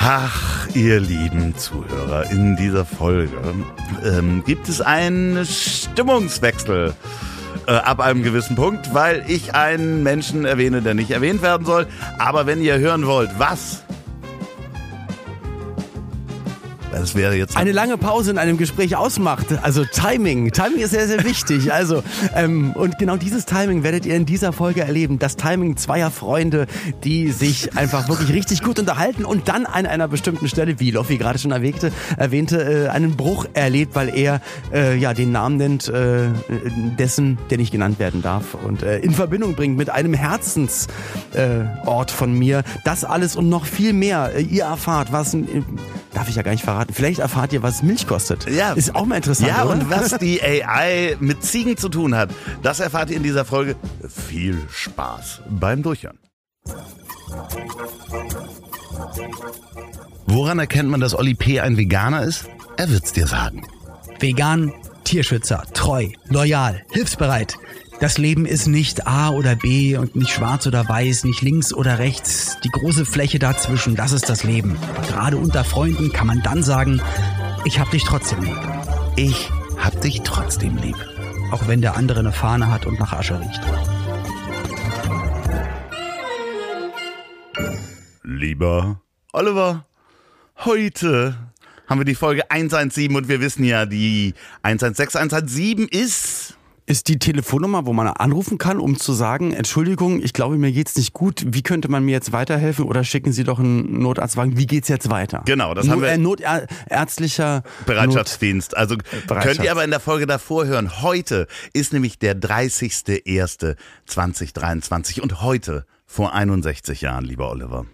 Ach, ihr lieben Zuhörer, in dieser Folge ähm, gibt es einen Stimmungswechsel äh, ab einem gewissen Punkt, weil ich einen Menschen erwähne, der nicht erwähnt werden soll. Aber wenn ihr hören wollt, was Das wäre jetzt eine lange Pause in einem Gespräch ausmacht. Also Timing. Timing ist sehr, sehr wichtig. Also, ähm, und genau dieses Timing werdet ihr in dieser Folge erleben. Das Timing zweier Freunde, die sich einfach wirklich richtig gut unterhalten und dann an einer bestimmten Stelle, wie Loffi gerade schon erwähnte, erwähnte äh, einen Bruch erlebt, weil er äh, ja den Namen nennt, äh, dessen, der nicht genannt werden darf und äh, in Verbindung bringt mit einem Herzensort äh, von mir. Das alles und noch viel mehr. Äh, ihr erfahrt, was darf ich ja gar nicht verraten. Vielleicht erfahrt ihr, was Milch kostet. Ja. Ist auch mal interessant. Ja, oder? und was die AI mit Ziegen zu tun hat, das erfahrt ihr in dieser Folge. Viel Spaß beim Durchhören. Woran erkennt man, dass Oli P. ein Veganer ist? Er wird's dir sagen. Vegan, Tierschützer, treu, loyal, hilfsbereit. Das Leben ist nicht A oder B und nicht schwarz oder weiß, nicht links oder rechts. Die große Fläche dazwischen, das ist das Leben. Aber gerade unter Freunden kann man dann sagen, ich hab dich trotzdem lieb. Ich hab dich trotzdem lieb. Auch wenn der andere eine Fahne hat und nach Asche riecht. Lieber Oliver, heute haben wir die Folge 117 und wir wissen ja, die 116, 117 ist ist die Telefonnummer, wo man anrufen kann, um zu sagen, Entschuldigung, ich glaube, mir geht's nicht gut. Wie könnte man mir jetzt weiterhelfen? Oder schicken Sie doch einen Notarztwagen. Wie geht's jetzt weiter? Genau, das haben wir. Äh, Notärztlicher Bereitschaftsdienst. Also könnt ihr aber in der Folge davor hören. Heute ist nämlich der 30.01.2023 und heute vor 61 Jahren, lieber Oliver.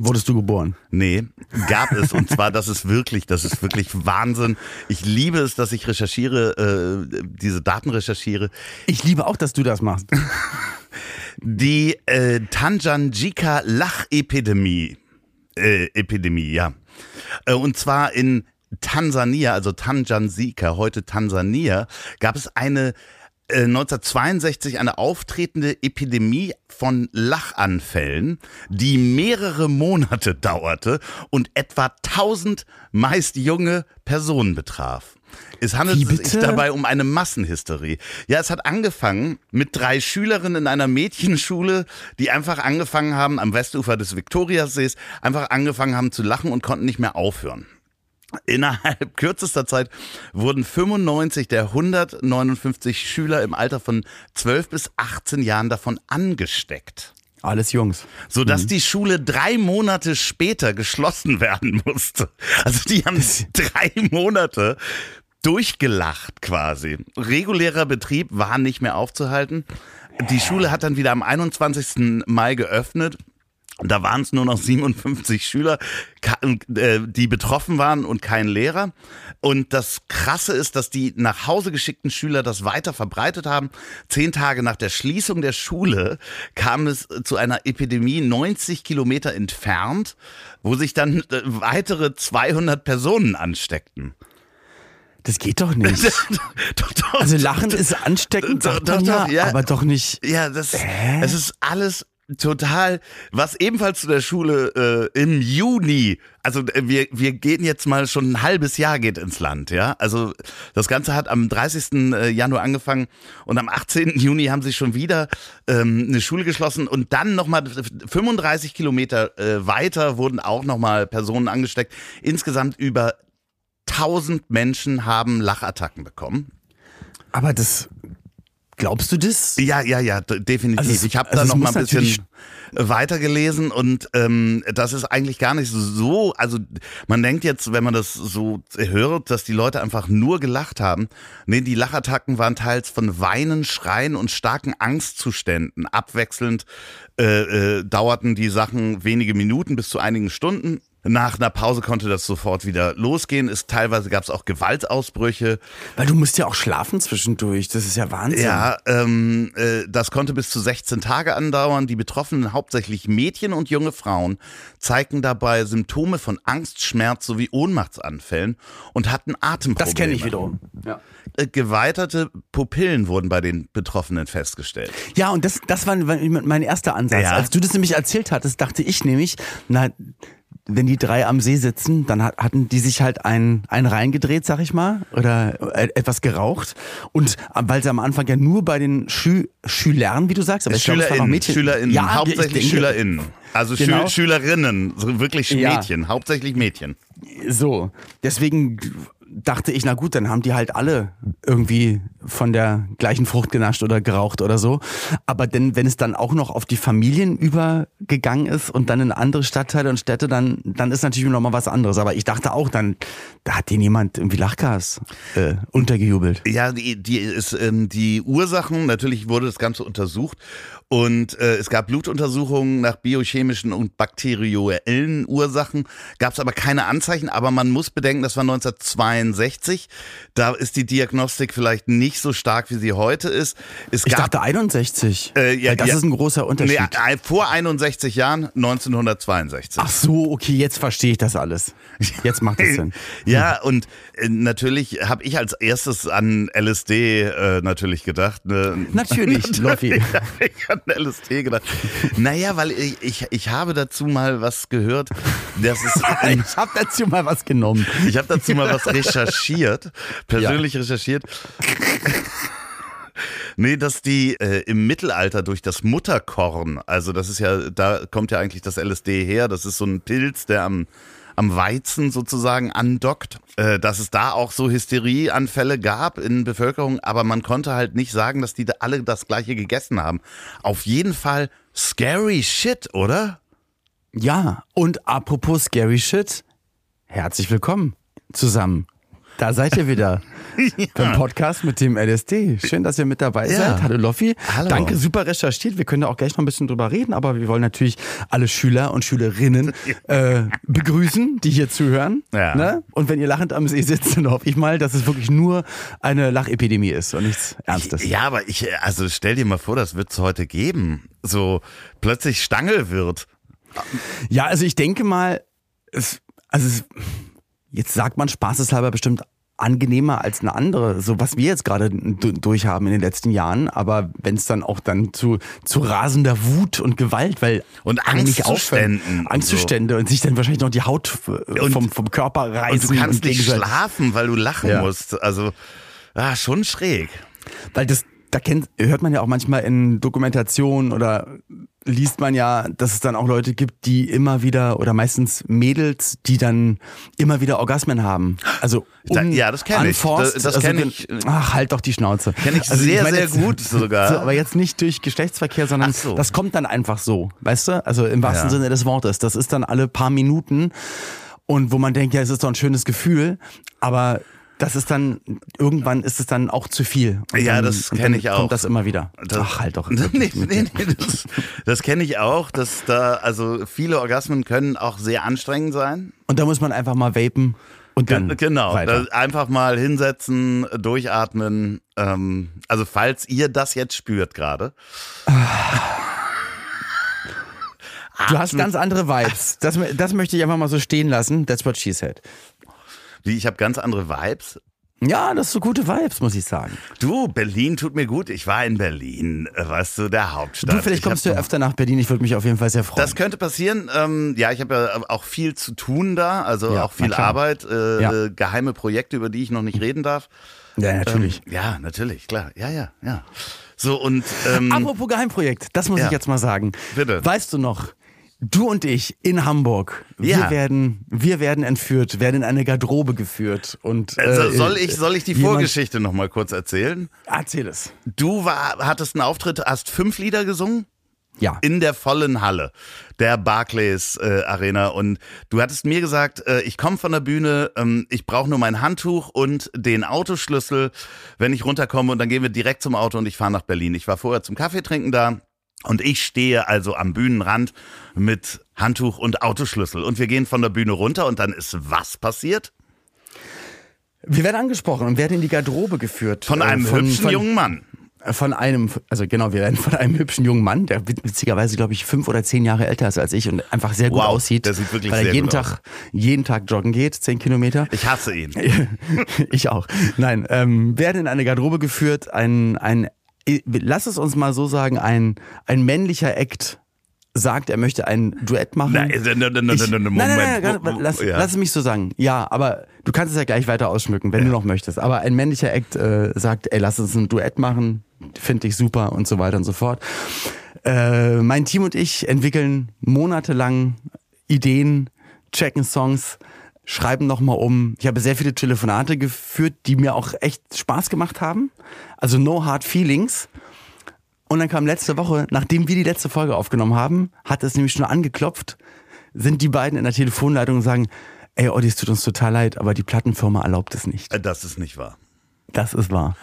Wurdest du geboren? Nee, gab es. Und zwar, das ist wirklich, das ist wirklich Wahnsinn. Ich liebe es, dass ich recherchiere, äh, diese Daten recherchiere. Ich liebe auch, dass du das machst. Die äh, Tanganjika-Lachepidemie. Äh, Epidemie, ja. Äh, und zwar in Tansania, also Tanganjika, heute Tansania, gab es eine 1962 äh, eine auftretende Epidemie von Lachanfällen, die mehrere Monate dauerte und etwa 1000 meist junge Personen betraf. Es handelt sich dabei um eine Massenhysterie. Ja, es hat angefangen mit drei Schülerinnen in einer Mädchenschule, die einfach angefangen haben, am Westufer des Viktoriasees, einfach angefangen haben zu lachen und konnten nicht mehr aufhören. Innerhalb kürzester Zeit wurden 95 der 159 Schüler im Alter von 12 bis 18 Jahren davon angesteckt. Alles Jungs. Sodass mhm. die Schule drei Monate später geschlossen werden musste. Also die haben drei Monate durchgelacht quasi. Regulärer Betrieb war nicht mehr aufzuhalten. Die Schule hat dann wieder am 21. Mai geöffnet da waren es nur noch 57 Schüler, äh, die betroffen waren und kein Lehrer. Und das Krasse ist, dass die nach Hause geschickten Schüler das weiter verbreitet haben. Zehn Tage nach der Schließung der Schule kam es zu einer Epidemie 90 Kilometer entfernt, wo sich dann äh, weitere 200 Personen ansteckten. Das geht doch nicht. doch, doch, also Lachen ist ansteckend, doch, doch, ja, aber doch nicht. Ja, das, es ist alles total, was ebenfalls zu der Schule äh, im Juni, also äh, wir, wir gehen jetzt mal schon ein halbes Jahr geht ins Land, ja. Also das Ganze hat am 30. Äh, Januar angefangen und am 18. Juni haben sie schon wieder ähm, eine Schule geschlossen und dann nochmal 35 Kilometer äh, weiter wurden auch nochmal Personen angesteckt. Insgesamt über 1000 Menschen haben Lachattacken bekommen. Aber das Glaubst du das? Ja, ja, ja, definitiv. Also es, ich habe also da noch mal ein bisschen weitergelesen und ähm, das ist eigentlich gar nicht so. Also man denkt jetzt, wenn man das so hört, dass die Leute einfach nur gelacht haben. Nee, die Lachattacken waren teils von Weinen, Schreien und starken Angstzuständen. Abwechselnd äh, äh, dauerten die Sachen wenige Minuten bis zu einigen Stunden. Nach einer Pause konnte das sofort wieder losgehen. Ist, teilweise gab es auch Gewaltausbrüche. Weil du musst ja auch schlafen zwischendurch. Das ist ja Wahnsinn. Ja, ähm, äh, das konnte bis zu 16 Tage andauern. Die Betroffenen, hauptsächlich Mädchen und junge Frauen, zeigten dabei Symptome von Angst, Schmerz sowie Ohnmachtsanfällen und hatten Atemprobleme. Das kenne ich wiederum. Ja. Äh, geweiterte Pupillen wurden bei den Betroffenen festgestellt. Ja, und das, das war mein erster Ansatz. Ja. Als du das nämlich erzählt hattest, dachte ich nämlich, na, wenn die drei am See sitzen, dann hat, hatten die sich halt ein, ein reingedreht, sag ich mal, oder äh, etwas geraucht. Und weil sie am Anfang ja nur bei den Schü Schülern, wie du sagst, aber SchülerInnen, Mädchen. SchülerInnen, Ja, hauptsächlich ich denke, SchülerInnen. Also Schü- Genau. Schülerinnen, so wirklich Ja. Mädchen, hauptsächlich Mädchen. So, deswegen dachte ich, na gut, dann haben die halt alle irgendwie von der gleichen Frucht genascht oder geraucht oder so. Aber denn, wenn es dann auch noch auf die Familien übergegangen ist und dann in andere Stadtteile und Städte, dann, dann ist natürlich noch mal was anderes. Aber ich dachte auch, dann, da hat denen jemand irgendwie Lachgas äh, untergejubelt. Ja, die, die, ist, ähm, die Ursachen, natürlich wurde das Ganze untersucht und äh, es gab Blutuntersuchungen nach biochemischen und bakteriellen Ursachen, gab es aber keine Anzeichen, aber man muss bedenken, das war 1962, da ist die Diagnostik vielleicht nicht so stark, wie sie heute ist. Es Ich gab dachte 61. Äh, ja, das ja. ist ein großer Unterschied. Nee, vor 61 Jahren, 1962. Ach so, okay, jetzt verstehe ich das alles. Jetzt macht es Sinn. Ja, und äh, natürlich habe ich als erstes an LSD äh, natürlich gedacht. Ne? Natürlich, Loffi. habe an LSD gedacht. Naja, weil ich, ich, ich habe dazu mal was gehört. Das ist, Ich habe dazu mal was genommen. ich habe dazu mal was recherchiert, persönlich recherchiert. Nee, dass die äh, im Mittelalter durch das Mutterkorn, also das ist ja, da kommt ja eigentlich das LSD her, das ist so ein Pilz, der am, am Weizen sozusagen andockt, äh, dass es da auch so Hysterieanfälle gab in Bevölkerung, aber man konnte halt nicht sagen, dass die da alle das gleiche gegessen haben. Auf jeden Fall scary shit, oder? Ja, und apropos Scary Shit, herzlich willkommen zusammen. Da seid ihr wieder beim Podcast mit dem LSD. Schön, dass ihr mit dabei Ja. seid. Hallo Loffi. Hallo. Danke, super recherchiert. Wir können da auch gleich noch ein bisschen drüber reden, aber wir wollen natürlich alle Schüler und Schülerinnen äh, begrüßen, die hier zuhören. Ja. Ne? Und wenn ihr lachend am See sitzt, dann hoffe ich mal, dass es wirklich nur eine Lachepidemie ist und nichts Ernstes. Ja, aber ich, also stell dir mal vor, das wird es heute geben. So plötzlich Stange wird. Ja, also ich denke mal, es, also es, jetzt sagt man spaßeshalber bestimmt angenehmer als eine andere, so was wir jetzt gerade du- durchhaben in den letzten Jahren, aber wenn es dann auch dann zu, zu rasender Wut und Gewalt, weil Und Angstzuständen aufhören, und Angstzustände und, sich dann wahrscheinlich noch die Haut äh, vom, vom Körper reißen. Und du kannst und nicht schlafen, weil du lachen Ja. musst. Also, ah, schon schräg. Weil das, da kennt, hört man ja auch manchmal in Dokumentationen oder liest man ja, dass es dann auch Leute gibt, die immer wieder oder meistens Mädels, die dann immer wieder Orgasmen haben. Also un- ja, das kenn ich. Das- das also kenn gen- ich. Ach, halt doch die Schnauze. Kenn ich Also sehr, meine sehr jetzt- gut sogar. So, aber jetzt nicht durch Geschlechtsverkehr, sondern so. das kommt dann einfach so, weißt du? Also im wahrsten Ja. Sinne des Wortes. Das ist dann alle paar Minuten und wo man denkt, ja, es ist doch ein schönes Gefühl, aber das ist dann, irgendwann ist es dann auch zu viel. Und Ja, dann, das und kenn dann ich auch. Kommt das immer wieder. Das- Ach, halt doch. nee, nee, nee, das das kenne ich auch, dass da, also viele Orgasmen können auch sehr anstrengend sein. Und da muss man einfach mal vapen und dann Gen- Genau, einfach mal hinsetzen, durchatmen. Ähm, also falls ihr das jetzt spürt gerade. Du hast ganz andere Vibes. Das, das möchte ich einfach mal so stehen lassen. That's what she said. Wie, ich habe ganz andere Vibes. Ja, das ist so gute Vibes, muss ich sagen. Du, Berlin tut mir gut. Ich war in Berlin, weißt du, der Hauptstadt. Du, vielleicht kommst du ja öfter nach Berlin. Ich würde mich auf jeden Fall sehr freuen. Das könnte passieren. Ähm, ja, ich habe ja auch viel zu tun da, also Ja, auch viel. Arbeit, äh, Ja. geheime Projekte, über die ich noch nicht reden darf. ja, natürlich. Ähm, ja, natürlich, klar. Ja, ja, ja. So und ähm, Apropos Geheimprojekt, das muss ja. ich jetzt mal sagen. Bitte. Weißt du noch, du und ich in Hamburg, wir Ja. werden, wir werden entführt, werden in eine Garderobe geführt und also, äh, soll ich soll ich die Vorgeschichte noch mal kurz erzählen? Erzähl es. Du war, hattest einen Auftritt, hast fünf Lieder gesungen Ja. in der vollen Halle der Barclays äh, Arena und du hattest mir gesagt, äh, ich komme von der Bühne, ähm, ich brauche nur mein Handtuch und den Autoschlüssel, wenn ich runterkomme und dann gehen wir direkt zum Auto und ich fahre nach Berlin. Ich war vorher zum Kaffee trinken da. Und ich stehe also am Bühnenrand mit Handtuch und Autoschlüssel. Und wir gehen von der Bühne runter und dann ist was passiert? Wir werden angesprochen und werden in die Garderobe geführt. Von äh, einem hübschen von, jungen Mann. Von einem, also genau, wir werden von einem hübschen jungen Mann, der witzigerweise, glaube ich, fünf oder zehn Jahre älter ist als ich und einfach sehr gut Wow, aussieht. der sieht wirklich weil er jeden Tag, jeden Tag joggen geht, zehn Kilometer. Ich hasse ihn. ich auch. Nein, ähm, werden in eine Garderobe geführt, ein, ein, lass es uns mal so sagen, ein, ein männlicher Act sagt, er möchte ein Duett machen. Nein, nein, nein, nein, Ich- nein, nein, nein, nein, nein, lass, Ja. lass es mich so sagen. Ja, aber du kannst es ja gleich weiter ausschmücken, wenn du noch möchtest. Aber ein männlicher Act äh, sagt, ey, lass uns ein Duett machen, finde ich super und so weiter und so fort. Äh, mein Team und ich entwickeln monatelang Ideen, checken Songs, schreiben nochmal um. Ich habe sehr viele Telefonate geführt, die mir auch echt Spaß gemacht haben. Also no hard feelings. Und dann kam letzte Woche, nachdem wir die letzte Folge aufgenommen haben, hat es nämlich schon angeklopft, sind die beiden in der Telefonleitung und sagen, ey Olli, es tut uns total leid, aber die Plattenfirma erlaubt es nicht. Äh, Das ist nicht wahr. Das ist wahr.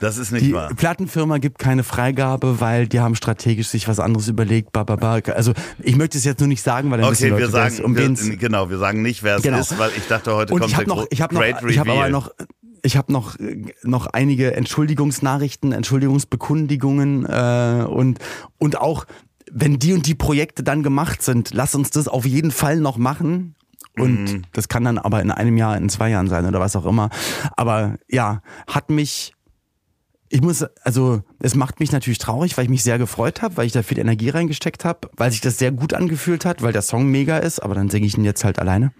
Das ist nicht Die wahr. Plattenfirma gibt keine Freigabe, weil die haben strategisch sich was anderes überlegt. Ba, ba, ba. Also ich möchte es jetzt nur nicht sagen, weil dann Okay, Leute, wir sagen, um wen's- wir, genau, wir sagen nicht, wer es Genau. ist, weil ich dachte, heute und kommt ich der noch, ich habe noch, Great ich habe aber Reveal. noch, ich habe noch, noch einige Entschuldigungsnachrichten, Entschuldigungsbekundigungen äh, und und auch wenn die und die Projekte dann gemacht sind, lass uns das auf jeden Fall noch machen. Und Mhm. das kann dann aber in einem Jahr, in zwei Jahren sein oder was auch immer. Aber ja, hat mich ich muss, also es macht mich natürlich traurig, weil ich mich sehr gefreut habe, weil ich da viel Energie reingesteckt habe, weil sich das sehr gut angefühlt hat, weil der Song mega ist, aber dann singe ich ihn jetzt halt alleine.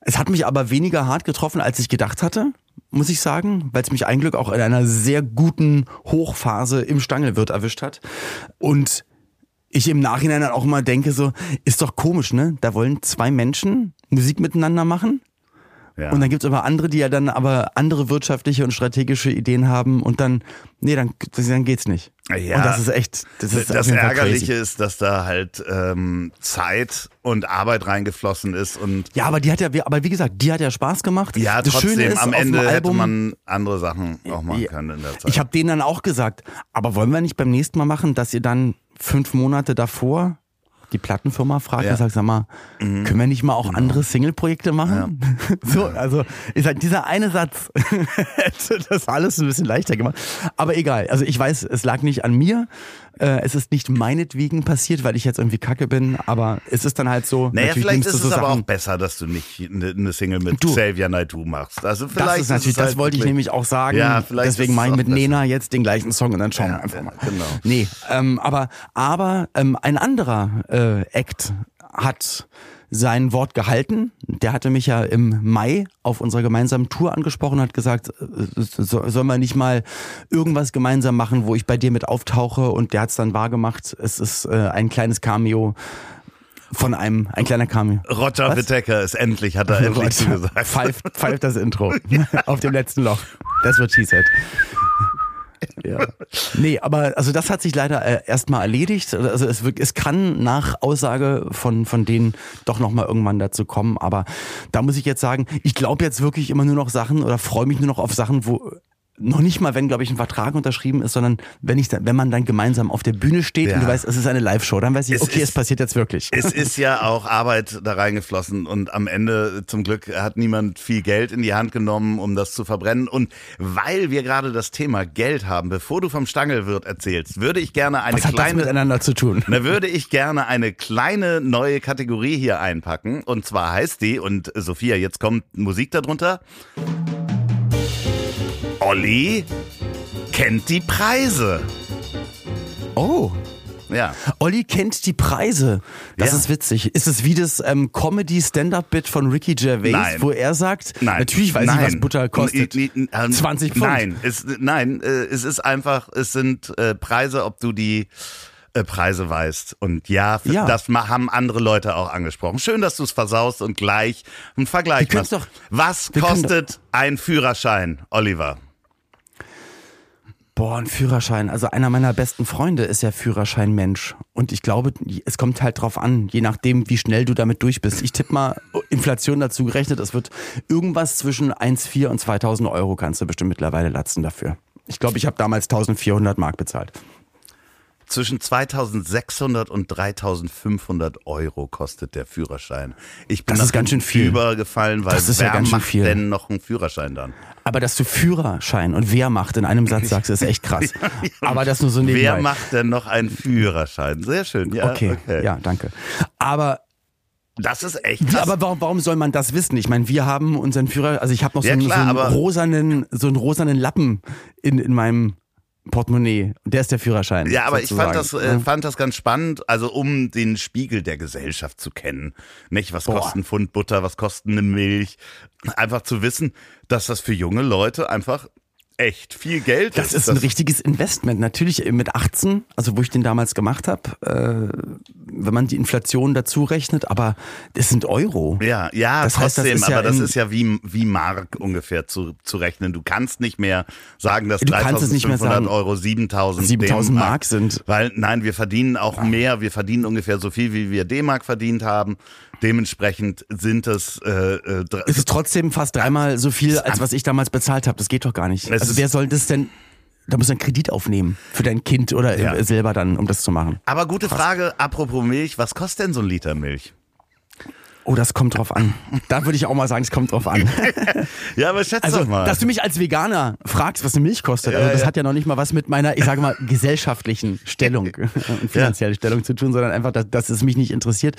Es hat mich aber weniger hart getroffen, als ich gedacht hatte, muss ich sagen, weil es mich ein Glück auch in einer sehr guten Hochphase im Stangelwirt erwischt hat. Und ich im Nachhinein dann auch immer denke so, ist doch komisch, ne? Da wollen zwei Menschen Musik miteinander machen Ja. und dann gibt's aber andere, die ja dann aber andere wirtschaftliche und strategische Ideen haben und dann, nee, dann, dann geht's nicht. Ja. und das ist echt, das ist das Fall Ärgerliche crazy. ist, dass da halt ähm, Zeit und Arbeit reingeflossen ist und Ja, aber die hat ja, aber wie gesagt, die hat ja Spaß gemacht. ja, das trotzdem, Schöne ist, am Ende hätte man andere Sachen auch machen Ja. können in der Zeit. Ich habe denen dann auch gesagt, aber wollen wir nicht beim nächsten Mal machen, dass ihr dann fünf Monate davor die Plattenfirma fragt Ja. Mhm. und sagt, sag mal, können wir nicht mal auch andere Single-Projekte machen? so, also ich sag, dieser eine Satz hätte das alles ein bisschen leichter gemacht. Aber egal, also ich weiß, es lag nicht an mir. Äh, es ist nicht meinetwegen passiert, weil ich jetzt irgendwie kacke bin, aber es ist dann halt so. naja, vielleicht ist es so aber Sachen, auch besser, dass du nicht eine, Single mit Du. Xavier Naidoo machst. Also vielleicht Das ist natürlich, es halt das wollte ich nämlich auch sagen. Ja, vielleicht Deswegen ist es mache ich mit. Nena jetzt den gleichen Song und dann schauen Ja, wir einfach ja, mal. genau. Nee, ähm, aber, aber ähm, ein anderer äh, Act hat sein Wort gehalten. Der hatte mich ja im Mai auf unserer gemeinsamen Tour angesprochen und hat gesagt, äh, so, sollen wir nicht mal irgendwas gemeinsam machen, wo ich bei dir mit auftauche und der hat es dann wahrgemacht. Es ist äh, ein kleines Cameo von einem, ein kleiner Cameo. Roger? Whittaker ist endlich, hat er endlich zugesagt. Pfeift, pfeift das Intro auf dem letzten Loch. Das wird she said. Ja. Nee, aber also das hat sich leider äh, erstmal erledigt. Also es, es kann nach Aussage von, von denen doch nochmal irgendwann dazu kommen. Aber da muss ich jetzt sagen, ich glaube jetzt wirklich immer nur noch Sachen oder freue mich nur noch auf Sachen, wo noch nicht mal, wenn, glaube ich, ein Vertrag unterschrieben ist, sondern wenn ich dann, wenn man dann gemeinsam auf der Bühne steht Ja. und du weißt, es ist eine Live-Show, dann weiß ich, Es okay, ist- es passiert jetzt wirklich. Es ist ja auch Arbeit da reingeflossen und am Ende zum Glück hat niemand viel Geld in die Hand genommen, um das zu verbrennen. Und weil wir gerade das Thema Geld haben, bevor du vom Stangelwirt erzählst, würde ich gerne eine Was hat das kleine miteinander zu tun? Da würde ich gerne eine kleine neue Kategorie hier einpacken. Und zwar heißt die, und Sophia, jetzt kommt Musik darunter. Olli kennt die Preise. Oh. Ja. Olli kennt die Preise. Das Ja. ist witzig. Ist es wie das ähm, Comedy-Stand-Up-Bit von Ricky Gervais, Nein. wo er sagt, Nein. natürlich weiß nein. ich, was Butter kostet. N- n- n- 20 Pfund. Nein, es, nein, äh, es ist einfach, es sind äh, Preise, ob du die äh, Preise weißt. Und ja, Ja. das haben andere Leute auch angesprochen. Schön, dass du es versaust und gleich einen Vergleich machst. doch- Was kostet ein Führerschein, Oliver? Boah, ein Führerschein. Also einer meiner besten Freunde ist ja Führerscheinmensch. Und ich glaube, es kommt halt drauf an, je nachdem, wie schnell du damit durch bist. Ich tippe mal, Inflation dazu gerechnet, es wird irgendwas zwischen 1,4 und 2000 Euro kannst du bestimmt mittlerweile latzen dafür. Ich glaube, ich habe damals 1400 Mark bezahlt. Zwischen 2600 und 3500 Euro kostet der Führerschein. Ich bin Das ist ganz schön viel. übergefallen, weil Das ist wer ja ganz schön macht viel. denn noch einen Führerschein dann? Aber dass du Führerschein und wer macht in einem Satz sagst, ist echt krass. Aber das nur so nebenbei. Wer macht denn noch einen Führerschein? Sehr schön. Ja, Okay, ja, danke. Aber Das ist echt krass. aber warum, warum soll man das wissen? Ich meine, wir haben unseren Führer, also ich habe noch so, Ja, einen, klar, so einen rosanen, so einen rosanen Lappen in, in meinem Portemonnaie. Der ist der Führerschein. Ja, aber sozusagen. ich fand das, äh, fand das ganz spannend, also um den Spiegel der Gesellschaft zu kennen. Nicht, was Boah. kostet ein Pfund Butter, was kostet eine Milch. Einfach zu wissen, dass das für junge Leute einfach echt viel Geld Das ist ein richtiges Investment. Natürlich mit 18, also wo ich den damals gemacht habe, äh, wenn man die Inflation dazu rechnet, aber das sind Euro. Ja, ja, Das heißt, das trotzdem, ist ja aber das ist ja wie, wie Mark ungefähr zu, zu rechnen. Du kannst nicht mehr sagen, dass Du kannst es nicht mehr 3500 sagen, Euro 7000 7000 D-Mark- Mark sind. Weil, nein, wir verdienen auch mehr. Wir verdienen ungefähr so viel, wie wir D-Mark verdient haben. Dementsprechend sind es, äh, äh, Es ist trotzdem fast dreimal so viel, als was ich damals bezahlt habe. Das geht doch gar nicht. Also wer soll das denn? Da muss ein Kredit aufnehmen für dein Kind oder Ja. selber dann, um das zu machen. aber gute Frage, apropos Milch, was kostet denn so ein Liter Milch? Oh, das kommt drauf an. Da würde ich auch mal sagen, es kommt drauf an. Ja, aber schätz Also, doch mal. dass du mich als Veganer fragst, was eine Milch kostet, also das ja. hat ja noch nicht mal was mit meiner, ich sage mal, gesellschaftlichen Stellung und finanziellen Stellung zu tun, sondern einfach, dass, dass es mich nicht interessiert.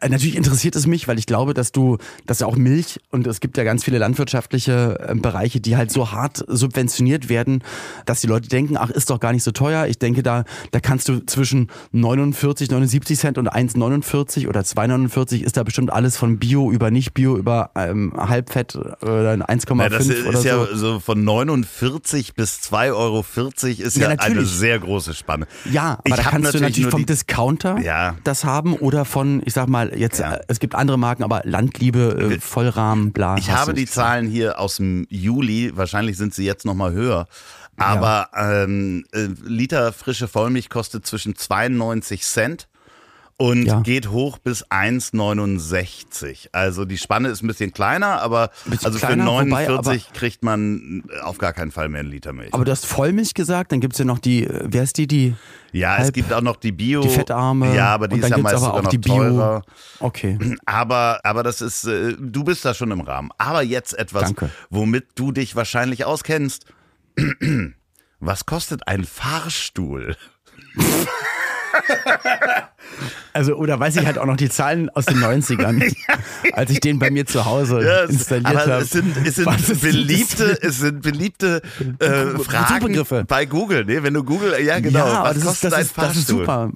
Äh, natürlich interessiert es mich, weil ich glaube, dass du, dass ja auch Milch und es gibt ja ganz viele landwirtschaftliche äh, Bereiche, die halt so hart subventioniert werden, dass die Leute denken, ach, ist doch gar nicht so teuer. Ich denke, da, da kannst du zwischen 49, 79 Cent und 1,49 oder 2,49 ist da bestimmt alles von Bio über nicht Bio über ähm, Halbfett oder ein 1,5 ja, das ist, oder ist ja so. von 49 bis 2,40 Euro ist Ja, ja, eine natürlich. sehr große Spanne. Ja, aber Ich da kannst du natürlich vom die- Discounter Ja. das haben oder von, ich sag mal, jetzt, Ja. äh, es gibt andere Marken, aber Landliebe, äh, Vollrahmen, bla. Ich habe die Zahlen hier aus dem Juli, wahrscheinlich sind sie jetzt nochmal höher. Aber ähm, äh, Liter frische Vollmilch kostet zwischen 92 Cent und Ja. geht hoch bis 1,69. Also die Spanne ist ein bisschen kleiner, aber Bisschen also kleiner, für wobei 49 kriegt man auf gar keinen Fall mehr einen Liter Milch. Aber du hast Vollmilch gesagt, dann gibt's ja noch die, äh, wer ist die, die, ja, es halb- gibt auch noch die Bio. die fettarme. Ja, aber die ist ja gibt's meist aber sogar auch die noch Bio. teurer. Okay. Aber, aber das ist, äh, du bist da schon im Rahmen. Aber jetzt etwas, Danke. womit du dich wahrscheinlich auskennst. Was kostet ein Fahrstuhl? Also, oder weiß ich halt auch noch die Zahlen aus den 90ern, als ich den bei mir zu Hause Ja, installiert habe. es sind, es sind Was ist beliebte, es sind beliebte äh, Fragen bei Google. Ne? Wenn du Google, ja genau, Ja, was das, ist, kostet das, ein ist, das ist super.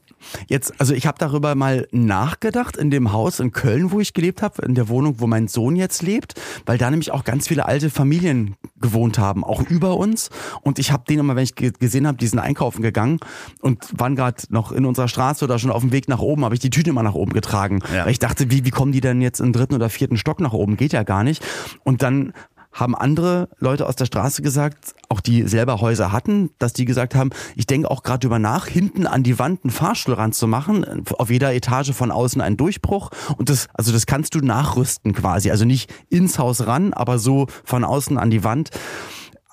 Jetzt, also ich habe darüber mal nachgedacht in dem Haus in Köln, wo ich gelebt habe, in der Wohnung, wo mein Sohn jetzt lebt, weil da nämlich auch ganz viele alte Familien gewohnt haben, auch über uns. Und ich habe den immer, wenn ich ge- gesehen habe, die sind einkaufen gegangen und waren gerade noch in unserer Straße oder schon auf dem Weg nach oben, habe ich die Tüte immer nach oben getragen. Ja. Weil ich dachte, wie, wie kommen die denn jetzt im dritten oder vierten Stock nach oben? Geht ja gar nicht. Und dann haben andere Leute aus der Straße gesagt, auch die selber Häuser hatten, dass die gesagt haben, ich denke auch gerade drüber nach, hinten an die Wand einen Fahrstuhl ranzumachen, auf jeder Etage von außen einen Durchbruch und das, also das kannst du nachrüsten quasi, also nicht ins Haus ran, aber so von außen an die Wand.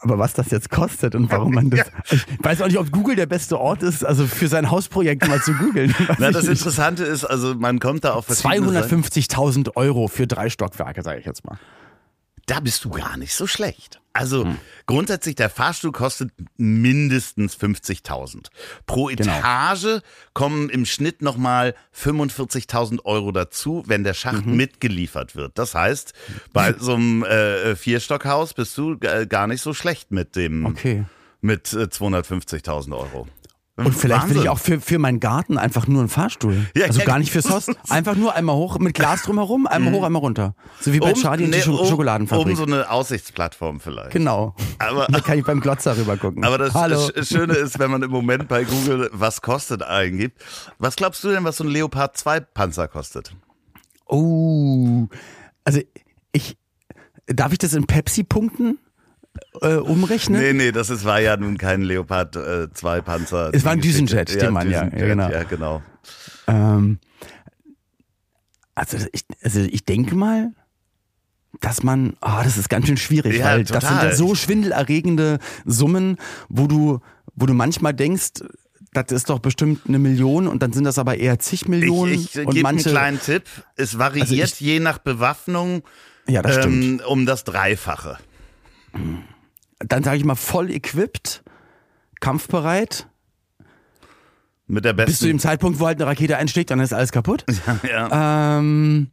Aber was das jetzt kostet und warum man das, ich weiß auch nicht, ob Google der beste Ort ist, also für sein Hausprojekt mal zu googeln. Na, das nicht. Interessante ist, also man kommt da auf verschiedene Seiten. 250.000 Euro für drei Stockwerke, sage ich jetzt mal. Da bist du gar nicht so schlecht. Also Hm. grundsätzlich, der Fahrstuhl kostet mindestens 50.000. Pro Genau. Etage kommen im Schnitt nochmal 45.000 Euro dazu, wenn der Schacht Mhm. mitgeliefert wird. Das heißt, bei so einem äh, Vierstockhaus bist du äh, gar nicht so schlecht mit dem Okay. mit äh, 250.000 Euro. Und vielleicht will ich Wahnsinn. auch für, für meinen Garten einfach nur einen Fahrstuhl. Ja, also gar nicht fürs Haus. Einfach nur einmal hoch mit Glas drumherum, einmal hoch, einmal runter. So wie bei Charlie und die nee, Scho um- Schokoladenfabrik. Um so eine Aussichtsplattform vielleicht. genau. Aber- da kann ich beim Glotzer rüber gucken. Aber das Hallo. Sch- Schöne ist, wenn man im Moment bei Google was kostet eingibt. Was glaubst du denn, was so ein Leopard 2 Panzer kostet? Oh. Also ich darf ich das in Pepsi-Punkten äh, umrechnen? Nee, nee, das ist, war ja nun kein Leopard äh, 2 Panzer. Es war ein Düsenjet, den man ja- ja, genau. Ja, genau. Ähm, also ich, also ich denke mal, dass man, ah, das ist ganz schön schwierig, Ja, weil das sind ja total. so schwindelerregende Summen, wo du, wo du manchmal denkst, das ist doch bestimmt eine Million und dann sind das aber eher zig Millionen Ich, ich und gebe einen kleinen Tipp. Es variiert Also ich- je nach Bewaffnung ja, das ähm, um das Dreifache. Dann sage ich mal voll equipped, kampfbereit. Mit der Bis zu dem besten. Zeitpunkt, wo halt eine Rakete einschlägt, dann ist alles kaputt. ja. Ähm,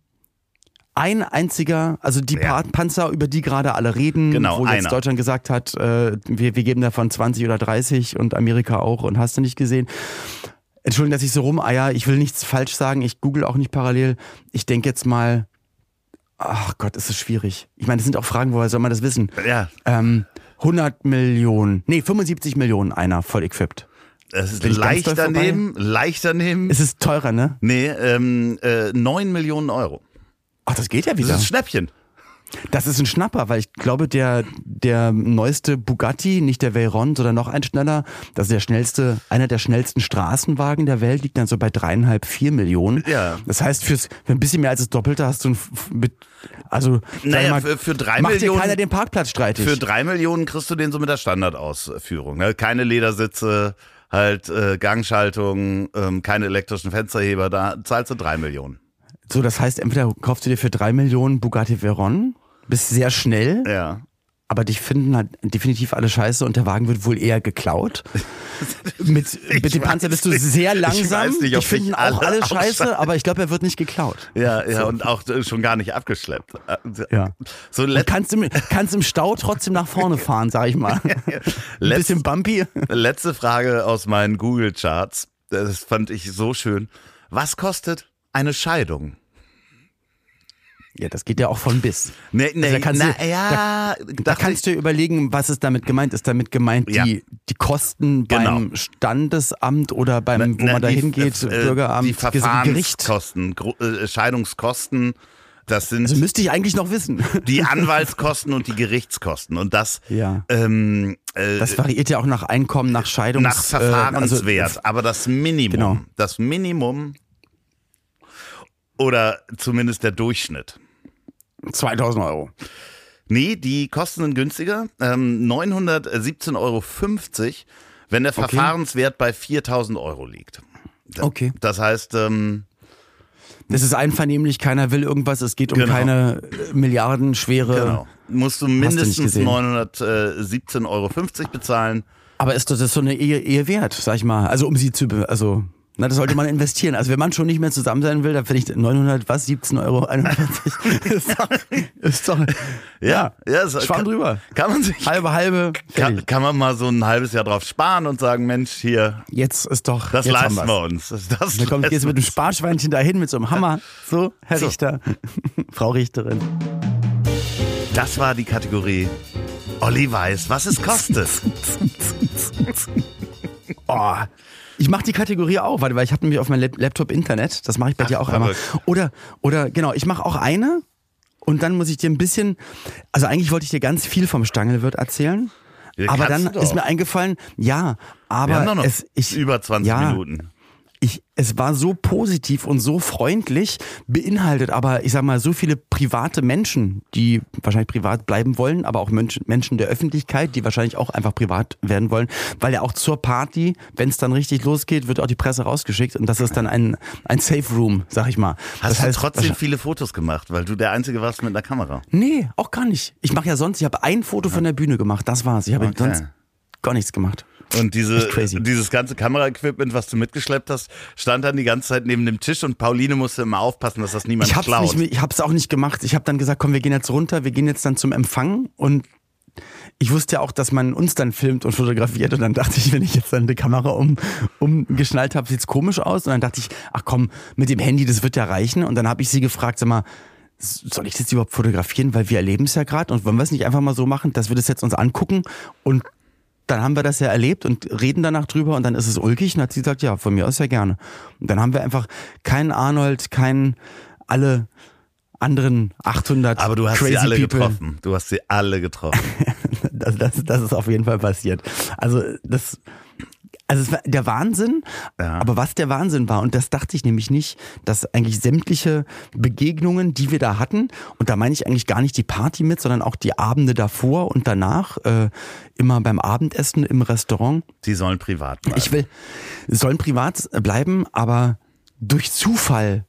ein einziger, also die Ja. Pa- Panzer, über die gerade alle reden, Genau, wo jetzt einer. Deutschland gesagt hat, äh, wir, wir geben davon 20 oder 30 und Amerika auch und hast du nicht gesehen. Entschuldigung, dass ich so rumeier, ich will nichts falsch sagen, ich google auch nicht parallel. Ich denke jetzt mal, ach Gott, ist es schwierig. Ich meine, das sind auch Fragen, woher soll man das wissen? Ja, Ähm, 100 Millionen, nee, 75 Millionen einer voll equipped. es ist leicht daneben, leicht daneben. Es ist teurer, ne? Nee, ähm, äh, 9 Millionen Euro. Ach, das geht ja Das wieder. ist ein Schnäppchen. Das ist ein Schnapper, weil ich glaube, der, der neueste Bugatti, nicht der Veyron, sondern noch ein schneller, das ist der schnellste, einer der schnellsten Straßenwagen der Welt, liegt dann so bei dreieinhalb, vier Millionen. Ja. Das heißt, fürs, für ein bisschen mehr als das Doppelte hast du ein, mit, also, Naja, mal, für, für drei macht dir Millionen. keiner den Parkplatz streitig. Für drei Millionen kriegst du den so mit der Standardausführung. Ne? Keine Ledersitze, halt äh, Gangschaltung, ähm, keine elektrischen Fensterheber, da zahlst du drei Millionen. so, das heißt, entweder kaufst du dir für drei Millionen Bugatti Veyron, bist sehr schnell, Ja. aber dich finden halt definitiv alle scheiße und der Wagen wird wohl eher geklaut. mit mit dem Panzer bist du sehr Ich langsam. weiß nicht, ob dich finden auch alle alle scheiße, aber ich glaube, er wird nicht geklaut. Ja, ja, und auch äh, schon gar nicht abgeschleppt. Ja. So kannst im, kannst im Stau trotzdem nach vorne fahren, sag ich mal. Ein letz bisschen bumpy. letzte Frage aus meinen Google-Charts. Das fand ich so schön. Was kostet eine Scheidung? Ja, das geht ja auch von bis. Nee, nee, Also da kannst na, du- ja, Da kannst du dir überlegen, was ist damit gemeint. Ist damit gemeint Ja. die, die Kosten Genau. beim Standesamt oder beim, wo Na, man da hingeht, äh, Bürgeramt, Die Gericht? Verfahrenskosten, Gro- äh, Scheidungskosten, das sind Also müsste ich eigentlich noch wissen. die Anwaltskosten und die Gerichtskosten. Und das, Ja. ähm, äh, Das variiert ja auch nach Einkommen, nach Scheidungs... nach Verfahrenswert. Äh, also, aber das Minimum, Genau. das Minimum oder zumindest der Durchschnitt. 2000 Euro. Nee, die Kosten sind günstiger. Ähm, 917,50 Euro, wenn der Verfahrenswert bei 4000 Euro liegt. Okay. Das heißt, ähm, Es ist einvernehmlich, keiner will irgendwas, es geht um Genau. keine äh, milliardenschwere... genau, musst du mindestens gesehen. 917,50 Euro bezahlen. Aber ist das, so eine Ehe, Ehe wert, sag ich mal? Also um sie zu, also, na, das sollte man investieren. Also wenn man schon nicht mehr zusammen sein will, dann finde ich 900, was, 17 Euro 41. ist doch, ist doch, ja, ja es- Schwamm kann, drüber. Kann man sich, Halbe, halbe, kann, kann man mal so ein halbes Jahr drauf sparen und sagen, Mensch, hier, Jetzt ist doch, das jetzt leisten wir uns. Das, das Dann kommt, du mit dem Sparschweinchen dahin, mit so einem Hammer. So, Herr So. Richter, Frau Richterin. Das war die Kategorie Olli weiß, was es kostet. Oh, ich mache die Kategorie auch, warte, weil ich habe nämlich auf meinem Lap- Laptop Internet. Das mache ich bei dir auch einmal. Oder, oder genau, ich mache auch eine und dann muss ich dir ein bisschen, also eigentlich wollte ich dir ganz viel vom Stangelwirt erzählen. Ja, aber dann ist mir eingefallen, ja, aber Wir haben noch es, ich, über 20 ja, Minuten. Ich, es war so positiv und so freundlich, beinhaltet aber, ich sag mal, so viele private Menschen, die wahrscheinlich privat bleiben wollen, aber auch Menschen, Menschen der Öffentlichkeit, die wahrscheinlich auch einfach privat werden wollen, weil ja auch zur Party, wenn es dann richtig losgeht, wird auch die Presse rausgeschickt und das ist dann ein, ein Safe Room, sag ich mal. Hast das du heißt, trotzdem viele Fotos gemacht, weil du der Einzige warst mit einer Kamera? Nee, auch gar nicht. Ich mache ja sonst, ich habe ein Foto von der Bühne gemacht, das war's. Ich habe Okay. sonst gar nichts gemacht. Und diese, dieses ganze Kameraequipment, was du mitgeschleppt hast, stand dann die ganze Zeit neben dem Tisch und Pauline musste immer aufpassen, dass das niemand Ich hab's, klaut. nicht, ich hab's auch nicht gemacht. Ich habe dann gesagt, komm, wir gehen jetzt runter, wir gehen jetzt dann zum Empfang. Und ich wusste ja auch, dass man uns dann filmt und fotografiert. Und dann dachte ich, wenn ich jetzt dann die Kamera um, umgeschnallt habe, sieht's komisch aus. Und dann dachte ich, ach komm, mit dem Handy, das wird ja reichen. Und dann habe ich sie gefragt, sag mal, soll ich das überhaupt fotografieren, weil wir erleben es ja gerade und wollen wir es nicht einfach mal so machen, dass wir das jetzt uns angucken und dann haben wir das ja erlebt und reden danach drüber und dann ist es ulkig und hat sie gesagt, ja, von mir aus ja gerne. Und dann haben wir einfach keinen Arnold, keinen alle anderen 800 Aber du hast crazy sie alle people. getroffen. Du hast sie alle getroffen. Das, das, das ist auf jeden Fall passiert. Also das, also es war der Wahnsinn. Ja. Aber was der Wahnsinn war, und das dachte ich nämlich nicht, dass eigentlich sämtliche Begegnungen, die wir da hatten, und da meine ich eigentlich gar nicht die Party mit, sondern auch die Abende davor und danach, äh, immer beim Abendessen im Restaurant, Die sollen privat bleiben. ich will, sollen privat bleiben, aber durch Zufall,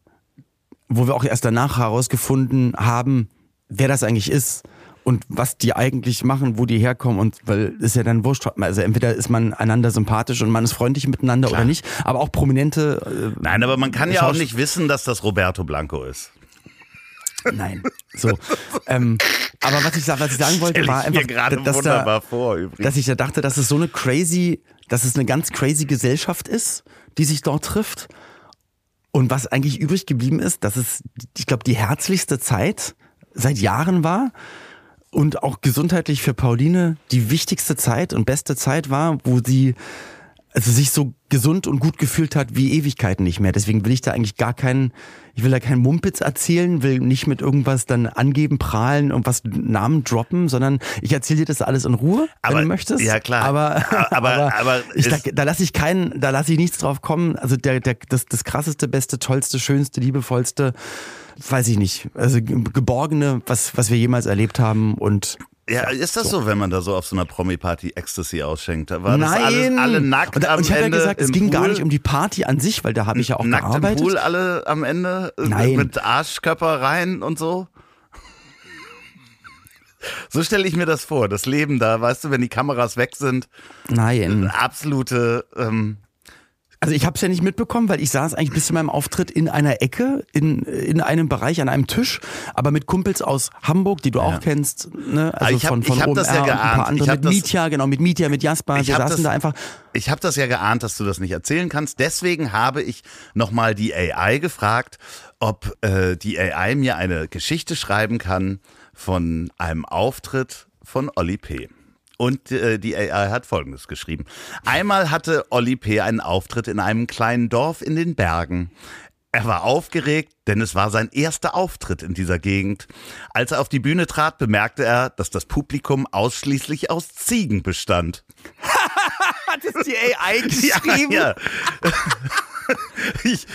wo wir auch erst danach herausgefunden haben, wer das eigentlich ist und was die eigentlich machen, wo die herkommen und weil ist ja dann wurscht. Also entweder ist man einander sympathisch und man ist freundlich miteinander Klar. oder nicht, aber auch prominente. Äh, Nein, aber man kann ja auch nicht wissen, dass das Roberto Blanco ist. Nein. So. Ähm, aber was ich, was ich sagen wollte, war einfach, gerade dass, da, vor, dass ich da dachte, dass es so eine crazy, dass es eine ganz crazy Gesellschaft ist, die sich dort trifft. Und was eigentlich übrig geblieben ist, dass es, ich glaube, die herzlichste Zeit seit Jahren war und auch gesundheitlich für Pauline die wichtigste Zeit und beste Zeit war, wo sie also sich so gesund und gut gefühlt hat wie Ewigkeiten nicht mehr. Deswegen will ich da eigentlich gar keinen, ich will da keinen Mumpitz erzählen, will nicht mit irgendwas dann angeben, prahlen und was Namen droppen, sondern ich erzähle dir das alles in Ruhe, Aber- wenn du möchtest. ja, klar. Aber, Aber- aber ich, da, da lasse ich keinen, da lasse ich nichts drauf kommen. Also der, der, das, das krasseste, beste, tollste, schönste, liebevollste, weiß ich nicht. Also ge- geborgene, was, was wir jemals erlebt haben und Ja, ist das so, wenn man da so auf so einer Promi-Party Ecstasy ausschenkt? Da war das Nein! alles, alle nackt und, am und ich habe ja gesagt, es ging gar Pool? nicht um die Party an sich, weil da habe ich ja auch Nackt gearbeitet. im Pool alle am Ende äh, Nein. mit Arschkörper rein und so? So stelle ich mir das vor, das Leben da, weißt du, wenn die Kameras weg sind, Nein. absolute, ähm, Also ich habe es ja nicht mitbekommen, weil ich saß eigentlich bis zu meinem Auftritt in einer Ecke, in, in einem Bereich, an einem Tisch, aber mit Kumpels aus Hamburg, die du auch kennst, ne? Also Ah, ich hab- von, von ich hab das ja geahnt. Ich hab mit das- Mietja, genau, mit Mietja, mit Jasper, Ich wir saßen das- da einfach. Ich habe das ja geahnt, dass du das nicht erzählen kannst. Deswegen habe ich nochmal die AI gefragt, ob äh, die AI mir eine Geschichte schreiben kann von einem Auftritt von Olli P. Und äh, die AI hat Folgendes geschrieben. Einmal hatte Olli P. einen Auftritt in einem kleinen Dorf in den Bergen. Er war aufgeregt, denn es war sein erster Auftritt in dieser Gegend. Als er auf die Bühne trat, bemerkte er, dass das Publikum ausschließlich aus Ziegen bestand. Hat es die AI Ja, ja. ich,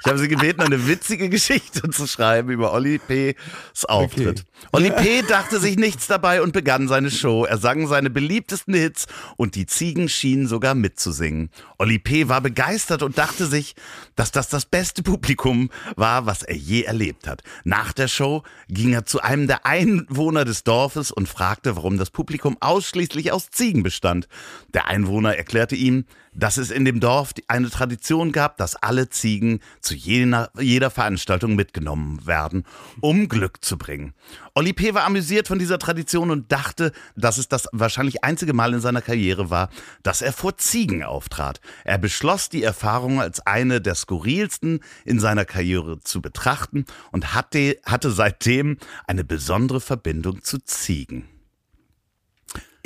ich habe sie gebeten, eine witzige Geschichte zu schreiben über Olli P.'s Auftritt. Olli P. dachte sich nichts dabei und begann seine Show. Er sang seine beliebtesten Hits und die Ziegen schienen sogar mitzusingen. Olli P. war begeistert und dachte sich, dass das das beste Publikum war, was er je erlebt hat. Nach der Show ging er zu einem der Einwohner des Dorfes und fragte, warum das Publikum ausschließlich aus Ziegen bestand. Der Einwohner erklärte ihm, dass es in dem Dorf eine Tradition gab, dass alle Ziegen zu jeder, jeder Veranstaltung mitgenommen werden, um Glück zu bringen. Olli P. war amüsiert von dieser Tradition und dachte, dass es das wahrscheinlich einzige Mal in seiner Karriere war, dass er vor Ziegen auftrat. Er beschloss, die Erfahrung als eine der skurrilsten in seiner Karriere zu betrachten und hatte, hatte seitdem eine besondere Verbindung zu Ziegen.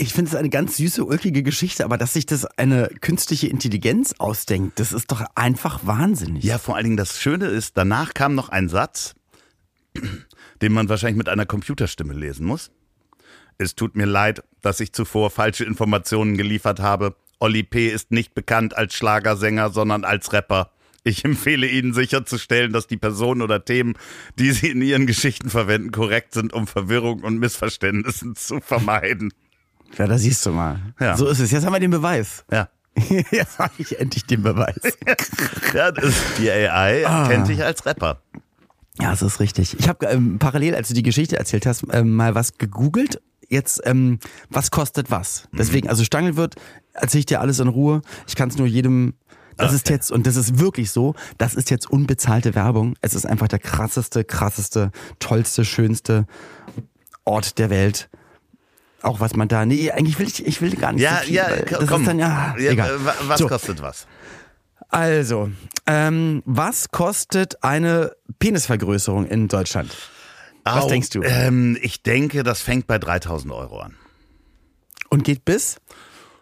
Ich finde es eine ganz süße, ulkige Geschichte, aber dass sich das eine künstliche Intelligenz ausdenkt, das ist doch einfach wahnsinnig. Ja, vor allen Dingen das Schöne ist, danach kam noch ein Satz, den man wahrscheinlich mit einer Computerstimme lesen muss. Es tut mir leid, dass ich zuvor falsche Informationen geliefert habe. Olli P. ist nicht bekannt als Schlagersänger, sondern als Rapper. Ich empfehle Ihnen sicherzustellen, dass die Personen oder Themen, die Sie in Ihren Geschichten verwenden, korrekt sind, um Verwirrung und Missverständnissen zu vermeiden. Ja, da siehst du mal. Ja. So ist es. Jetzt haben wir den Beweis. Ja. Jetzt habe ich endlich den Beweis. ja das, die AI Ah. kennt dich als Rapper. Ja, das ist richtig. Ich habe ähm, parallel, als du die Geschichte erzählt hast, ähm, mal was gegoogelt. Jetzt, ähm, was kostet was? Deswegen, also Stangelwirt, erzähle ich dir alles in Ruhe. Ich kann es nur jedem. Das ist jetzt, und das ist wirklich so, das ist jetzt unbezahlte Werbung. Es ist einfach der krasseste, krasseste, tollste, schönste Ort der Welt. Auch was man da. Nee, eigentlich will ich, ich will gar nicht Ja, so viel, ja, das komm. ist dann ja, ja egal. wa- Was So. kostet was? Also, ähm, was kostet eine Penisvergrößerung in Deutschland? Was denkst du? Ähm, ich denke, das fängt bei 3000 Euro an. Und geht bis?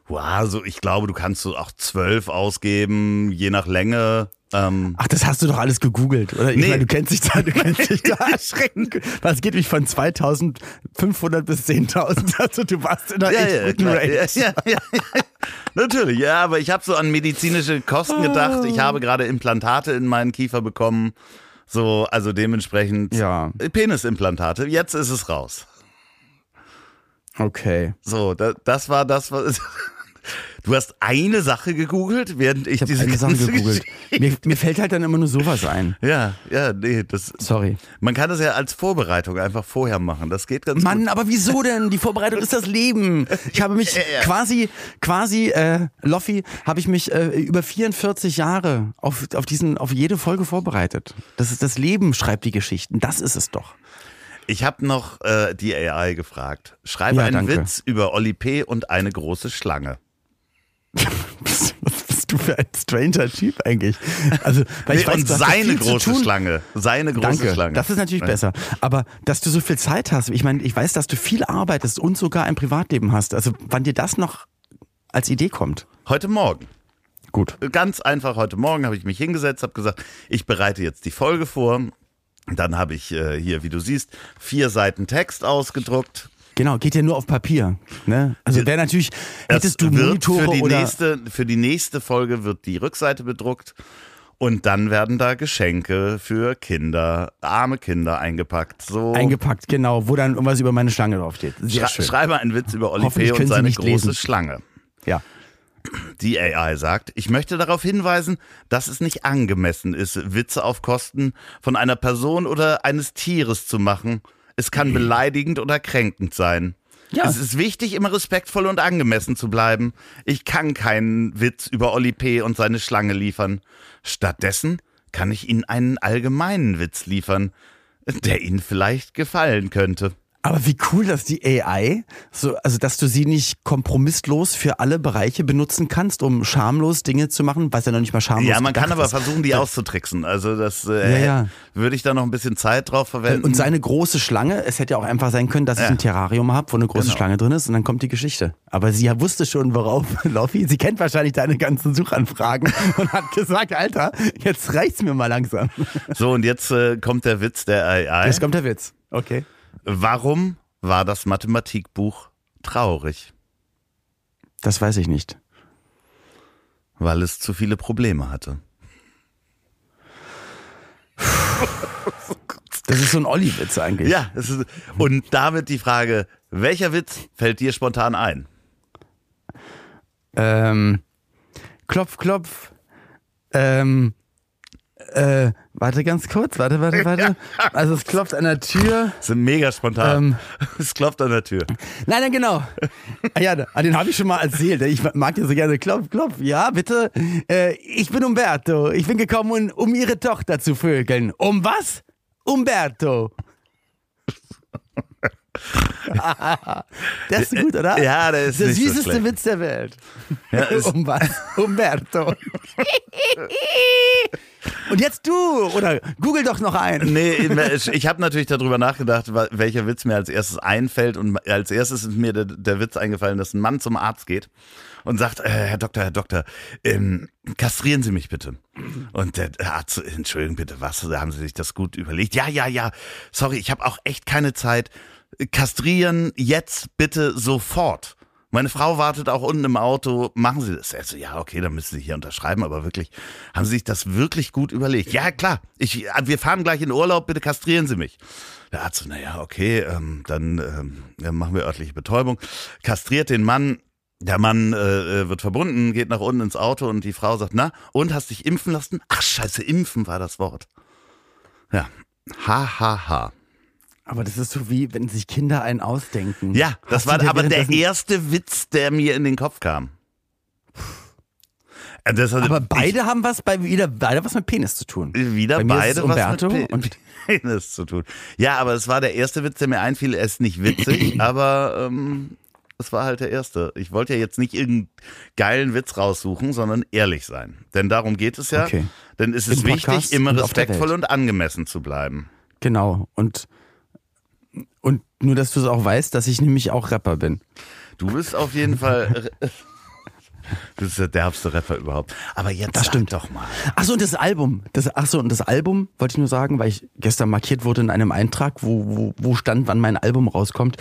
Wow, also ich glaube, du kannst so auch 12 ausgeben, je nach Länge. Ähm, Ach, das hast du doch alles gegoogelt, oder? Ich Nee. meine, du kennst dich da, du kennst dich da erschreckend. Was geht mich von 2500 bis 10.000? Also du warst in der ja, echt ja, klar. Range. ja, ja, ja. Natürlich, ja, aber ich habe so an medizinische Kosten gedacht. Ich habe gerade Implantate in meinen Kiefer bekommen. So, also dementsprechend Ja. Penisimplantate. Jetzt ist es raus. Okay. So, da, das war das, was. Du hast eine Sache gegoogelt, während ich, Ich diese eine Sache gegoogelt. Mir, mir fällt halt dann immer nur sowas ein. Ja, ja, nee, das. Sorry. Man kann das ja als Vorbereitung einfach vorher machen. Das geht ganz Mann, gut. aber wieso denn? Die Vorbereitung ist das Leben. Ich habe mich quasi, quasi, äh, Loffi, habe ich mich äh, über 44 Jahre auf, auf diesen, auf jede Folge vorbereitet. Das ist das Leben, schreibt die Geschichten. Das ist es doch. Ich habe noch äh, die AI gefragt. Schreibe Ja, einen danke. Witz über Oli P. und eine große Schlange. Was bist du für ein stranger Typ eigentlich? Also, weil ich Nee, weiß, und seine große. Schlange. Seine große Danke, Schlange. das ist natürlich besser. Aber dass du so viel Zeit hast, ich meine, ich weiß, dass du viel arbeitest und sogar ein Privatleben hast. Also wann dir das noch als Idee kommt. Heute Morgen. Gut. Ganz einfach, heute Morgen habe ich mich hingesetzt, habe gesagt, ich bereite jetzt die Folge vor. Dann habe ich äh, hier, wie du siehst, vier Seiten Text ausgedruckt. Genau, geht ja nur auf Papier. Ne? Also wäre natürlich, hättest du Monitore für die oder nächste für die nächste Folge wird die Rückseite bedruckt und dann werden da Geschenke für Kinder, arme Kinder eingepackt. So eingepackt, genau, wo dann irgendwas über meine Schlange draufsteht. Sehr Schrei- schön. Schreibe einen Witz über Oli Hoffentlich P. und seine große lesen. Schlange. Ja. Die AI sagt, ich möchte darauf hinweisen, dass es nicht angemessen ist, Witze auf Kosten von einer Person oder eines Tieres zu machen. Es kann beleidigend oder kränkend sein. Ja. Es ist wichtig, immer respektvoll und angemessen zu bleiben. Ich kann keinen Witz über Oli P. und seine Schlange liefern. Stattdessen kann ich Ihnen einen allgemeinen Witz liefern, der Ihnen vielleicht gefallen könnte. Aber wie cool, dass die AI, so, also dass du sie nicht kompromisslos für alle Bereiche benutzen kannst, um schamlos Dinge zu machen, was ja noch nicht mal schamlos Ja, man kann aber ist. versuchen, die auszutricksen. Also das äh, Ja, ja. würde ich da noch ein bisschen Zeit drauf verwenden. Und seine große Schlange, es hätte ja auch einfach sein können, dass ich Ja. ein Terrarium habe, wo eine große Genau. Schlange drin ist und dann kommt die Geschichte. Aber sie wusste schon, worauf, Loffi, sie kennt wahrscheinlich deine ganzen Suchanfragen und hat gesagt, Alter, jetzt reicht's mir mal langsam. So, und jetzt äh, kommt der Witz der AI. Jetzt kommt der Witz. Okay. Warum war das Mathematikbuch traurig? Das weiß ich nicht. Weil es zu viele Probleme hatte. Das ist so ein Olli-Witz eigentlich. Ja, ist, und damit die Frage, welcher Witz fällt dir spontan ein? Ähm, klopf, klopf. Ähm, äh, warte ganz kurz, warte, warte, warte. Also es klopft an der Tür. Das ist mega spontan. Ähm. es klopft an der Tür. Nein, nein, genau. Ah ja, ah, den habe ich schon mal erzählt. Ich mag dir so gerne. Klopf, klopf. Ja, bitte. Äh, ich bin Umberto. Ich bin gekommen, um, um Ihre Tochter zu vögeln. Um was? Umberto. Der ist gut, oder? Ja, der ist Der nicht so süßeste schlecht. Witz der Welt. Ja, Um was? Umberto. Und jetzt du, oder google doch noch einen. Nee, ich habe natürlich darüber nachgedacht, welcher Witz mir als erstes einfällt. Und als erstes ist mir der, der Witz eingefallen, dass ein Mann zum Arzt geht und sagt, äh, Herr Doktor, Herr Doktor, ähm, kastrieren Sie mich bitte. Und der Arzt, so, Entschuldigung bitte, was? Haben Sie sich das gut überlegt? Ja, ja, ja. Sorry, ich habe auch echt keine Zeit. Kastrieren jetzt bitte sofort. Meine Frau wartet auch unten im Auto. Machen Sie das? Also, ja, okay, dann müssen Sie hier unterschreiben, aber wirklich, haben Sie sich das wirklich gut überlegt? Ja, klar. Ich, wir fahren gleich in Urlaub, bitte kastrieren Sie mich. Der Arzt, naja, okay, ähm, dann ähm, machen wir örtliche Betäubung. Kastriert den Mann. Der Mann äh, äh, wird verbunden, geht nach unten ins Auto und die Frau sagt, na, und hast dich impfen lassen? Ach, scheiße, impfen war das Wort. Ja. Ha, ha, ha. Aber das ist so wie, wenn sich Kinder einen ausdenken. Ja, das Hast war aber der erste Witz, der mir in den Kopf kam. Das hat, Aber beide haben was bei wieder beide was mit Penis zu tun. wieder beide was mit Pe und- Penis zu tun. Ja, aber es war der erste Witz, der mir einfiel. Er ist nicht witzig, aber ähm, es war halt der erste. Ich wollte ja jetzt nicht irgendeinen geilen Witz raussuchen, sondern ehrlich sein. Denn darum geht es ja. Okay. Denn es ist Podcast wichtig, immer respektvoll und angemessen zu bleiben. Genau. Und, und nur, dass du es auch weißt, dass ich nämlich auch Rapper bin. Du bist auf jeden Fall. Du bist der derbste Rapper überhaupt. Aber jetzt Das stimmt. doch mal. Achso, und das Album. Das, achso, und das Album wollte ich nur sagen, weil ich gestern markiert wurde in einem Eintrag, wo, wo, wo stand, wann mein Album rauskommt.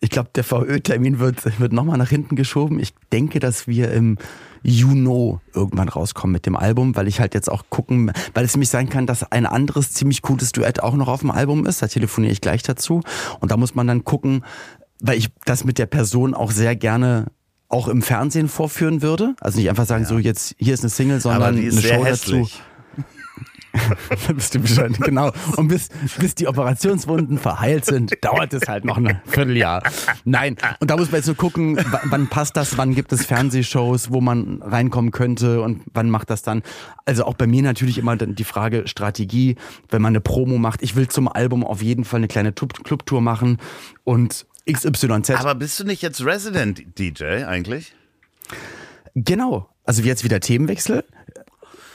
Ich glaube, der VÖ-Termin wird, wird nochmal nach hinten geschoben. Ich denke, dass wir im Juni irgendwann rauskommen mit dem Album, weil ich halt jetzt auch gucken, weil es nämlich sein kann, dass ein anderes ziemlich cooles Duett auch noch auf dem Album ist. Da telefoniere ich gleich dazu. Und da muss man dann gucken, weil ich das mit der Person auch sehr gerne auch im Fernsehen vorführen würde. Also nicht einfach sagen, so jetzt hier ist eine Single, sondern eine sehr Show hässlich. dazu. Bist du Bescheid, genau. Und bis, bis die Operationswunden verheilt sind, dauert es halt noch ein Vierteljahr. Nein. Und da muss man jetzt so gucken, wann passt das, wann gibt es Fernsehshows, wo man reinkommen könnte und wann macht das dann. Also auch bei mir natürlich immer die Frage Strategie, wenn man eine Promo macht. Ich will zum Album auf jeden Fall eine kleine Club- Clubtour machen und XYZ. Aber bist du nicht jetzt Resident DJ eigentlich? genau. Also jetzt wieder Themenwechsel.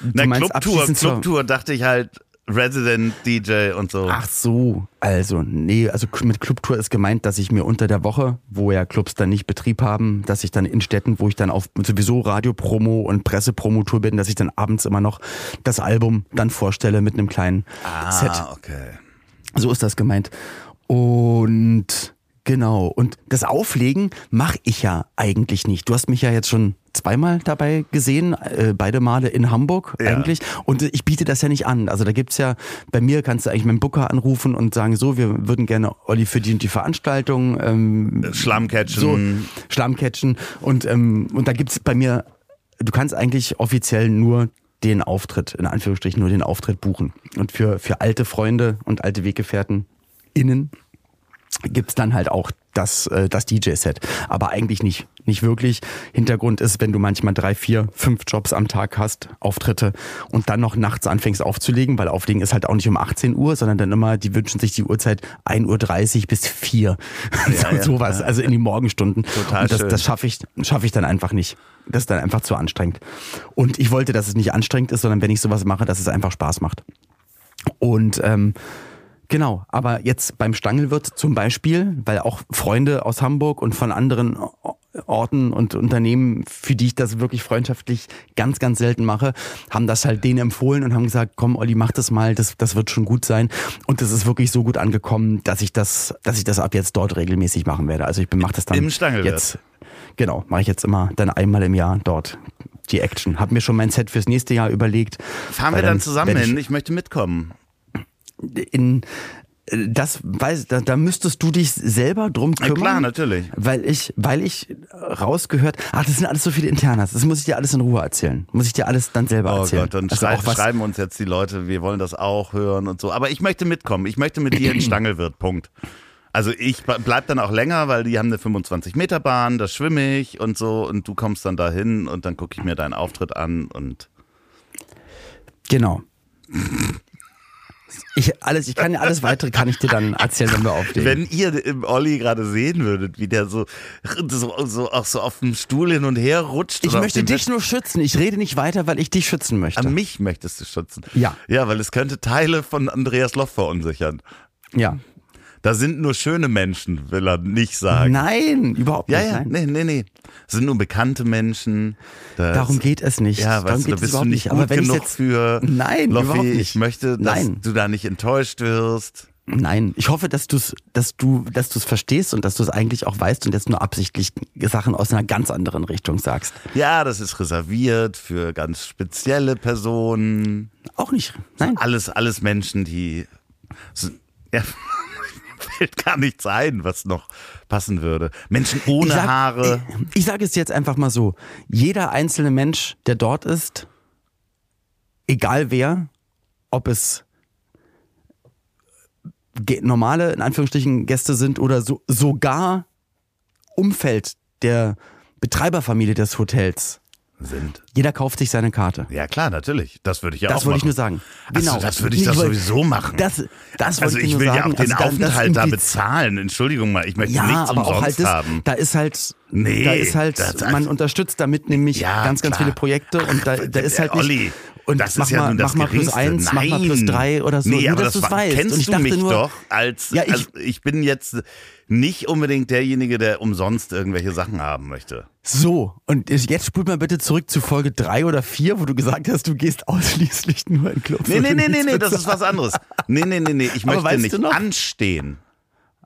Du Na, Clubtour, Clubtour dachte ich halt Resident DJ und so. Ach so, also nee, also mit Clubtour ist gemeint, dass ich mir unter der Woche, wo ja Clubs dann nicht Betrieb haben, dass ich dann in Städten, wo ich dann auf sowieso Radiopromo und Pressepromotour bin, dass ich dann abends immer noch das Album dann vorstelle mit einem kleinen Set. ah, okay. So ist das gemeint. Und genau, und das Auflegen mache ich ja eigentlich nicht. Du hast mich ja jetzt schon zweimal dabei gesehen, äh, beide Male in Hamburg Ja. eigentlich. Und ich biete das ja nicht an. Also da gibt's ja, bei mir kannst du eigentlich meinen Booker anrufen und sagen, so, wir würden gerne Olli für die und die Veranstaltung ähm, Schlammcatchen. so Schlammcatchen. Und, ähm, und da gibt's bei mir, du kannst eigentlich offiziell nur den Auftritt, in Anführungsstrichen nur den Auftritt buchen. Und für, für alte Freunde und alte Weggefährten innen gibt's dann halt auch das, äh, das DJ-Set. Aber eigentlich nicht, nicht wirklich. Hintergrund ist, wenn du manchmal drei, vier, fünf Jobs am Tag hast, Auftritte und dann noch nachts anfängst aufzulegen, weil Auflegen ist halt auch nicht um 18 Uhr, sondern dann immer, die wünschen sich die Uhrzeit 1.30 Uhr bis 4. so, ja, sowas, also in die Morgenstunden. Total und das, schön. das schaffe ich, schaffe ich dann einfach nicht. Das ist dann einfach zu anstrengend. Und ich wollte, dass es nicht anstrengend ist, sondern wenn ich sowas mache, dass es einfach Spaß macht. Und ähm, genau, aber jetzt beim Stangelwirt zum Beispiel, weil auch Freunde aus Hamburg und von anderen Orten und Unternehmen, für die ich das wirklich freundschaftlich ganz, ganz selten mache, haben das halt denen empfohlen und haben gesagt, komm Olli, mach das mal, das, das wird schon gut sein. Und das ist wirklich so gut angekommen, dass ich das, dass ich das ab jetzt dort regelmäßig machen werde. Also ich mache das dann Im Stangelwirt. jetzt. Genau, mache ich jetzt immer dann einmal im Jahr dort die Action. Hab mir schon mein Set fürs nächste Jahr überlegt. Fahren wir dann zusammen werd ich hin? Ich möchte mitkommen. In das weiß da, da müsstest du dich selber drum kümmern. klar, natürlich. Weil ich, weil ich rausgehört, ach, das sind alles so viele Internas, das muss ich dir alles in Ruhe erzählen. Muss ich dir alles dann selber Oh erzählen. Gott, und Also schrei schreiben uns jetzt die Leute, wir wollen das auch hören und so. Aber ich möchte mitkommen. Ich möchte mit dir in Stangelwirt. Punkt. Also ich ble- bleib dann auch länger, weil die haben eine 25 Meter Bahn, da schwimme ich und so und du kommst dann dahin und dann gucke ich mir deinen Auftritt an und Genau. Ich, alles, ich kann alles weitere kann ich dir dann erzählen, wenn wir auflegen. wenn ihr im Olli gerade sehen würdet, wie der so, so, so auch so auf dem Stuhl hin und her rutscht. ich möchte dich nur schützen. Ich rede nicht weiter, weil ich dich schützen möchte. An mich möchtest du schützen. Ja. Ja, weil es könnte Teile von Andreas Loff verunsichern. ja. Da sind nur schöne Menschen, will er nicht sagen. Nein, überhaupt Ja, nicht. ja, nein. nee, nee, nee. Es sind nur bekannte Menschen. Das, Darum geht es nicht. Ja, Darum weißt du, da es bist du nicht gut Aber wenn genug jetzt, für Nein, Loffi. überhaupt nicht. Ich möchte, dass Nein. du da nicht enttäuscht wirst. Nein, ich hoffe, dass du es, dass du, dass du es verstehst und dass du es eigentlich auch weißt und jetzt nur absichtlich Sachen aus einer ganz anderen Richtung sagst. Ja, das ist reserviert für ganz spezielle Personen. Auch nicht. Nein. Alles, alles Menschen, die. Ja, fällt gar nichts ein, was noch passen würde. Menschen ohne ich sag, Haare. Ich, ich sage es jetzt einfach mal so: Jeder einzelne Mensch, der dort ist, egal wer, ob es normale, in Anführungsstrichen, Gäste sind oder so, sogar Umfeld der Betreiberfamilie des Hotels. Sind. Jeder kauft sich seine Karte. Ja, klar, natürlich. Das würde ich ja auch Das wollte ich machen. nur sagen. Ach so, Genau. das würde ich Nee, doch wollte- sowieso machen. Das, das also ich nur will ja auch den Also das Aufenthalt da bezahlen. Entschuldigung mal, ich möchte Ja, nichts aber auch umsonst halt das, haben. da ist halt, Nee, da ist halt, das- man unterstützt damit nämlich Ja, ganz, ganz klar. viele Projekte und da, da ist halt nicht, Olli, und das ist ja mal, nun das mach mal plus eins, mach mal plus Nein. drei oder so, Nee, nur aber dass das war- weißt. Kennst und ich du mich nur, doch als, Ja, ich- also ich bin jetzt nicht unbedingt derjenige, der umsonst irgendwelche Sachen haben möchte. so, und jetzt spult mal bitte zurück zu Folge drei oder vier, wo du gesagt hast, du gehst ausschließlich nur in Clubs. Nee, nee, nee, nee, nee, das ist was anderes. Nee, nee, nee, nee, ich möchte nicht anstehen.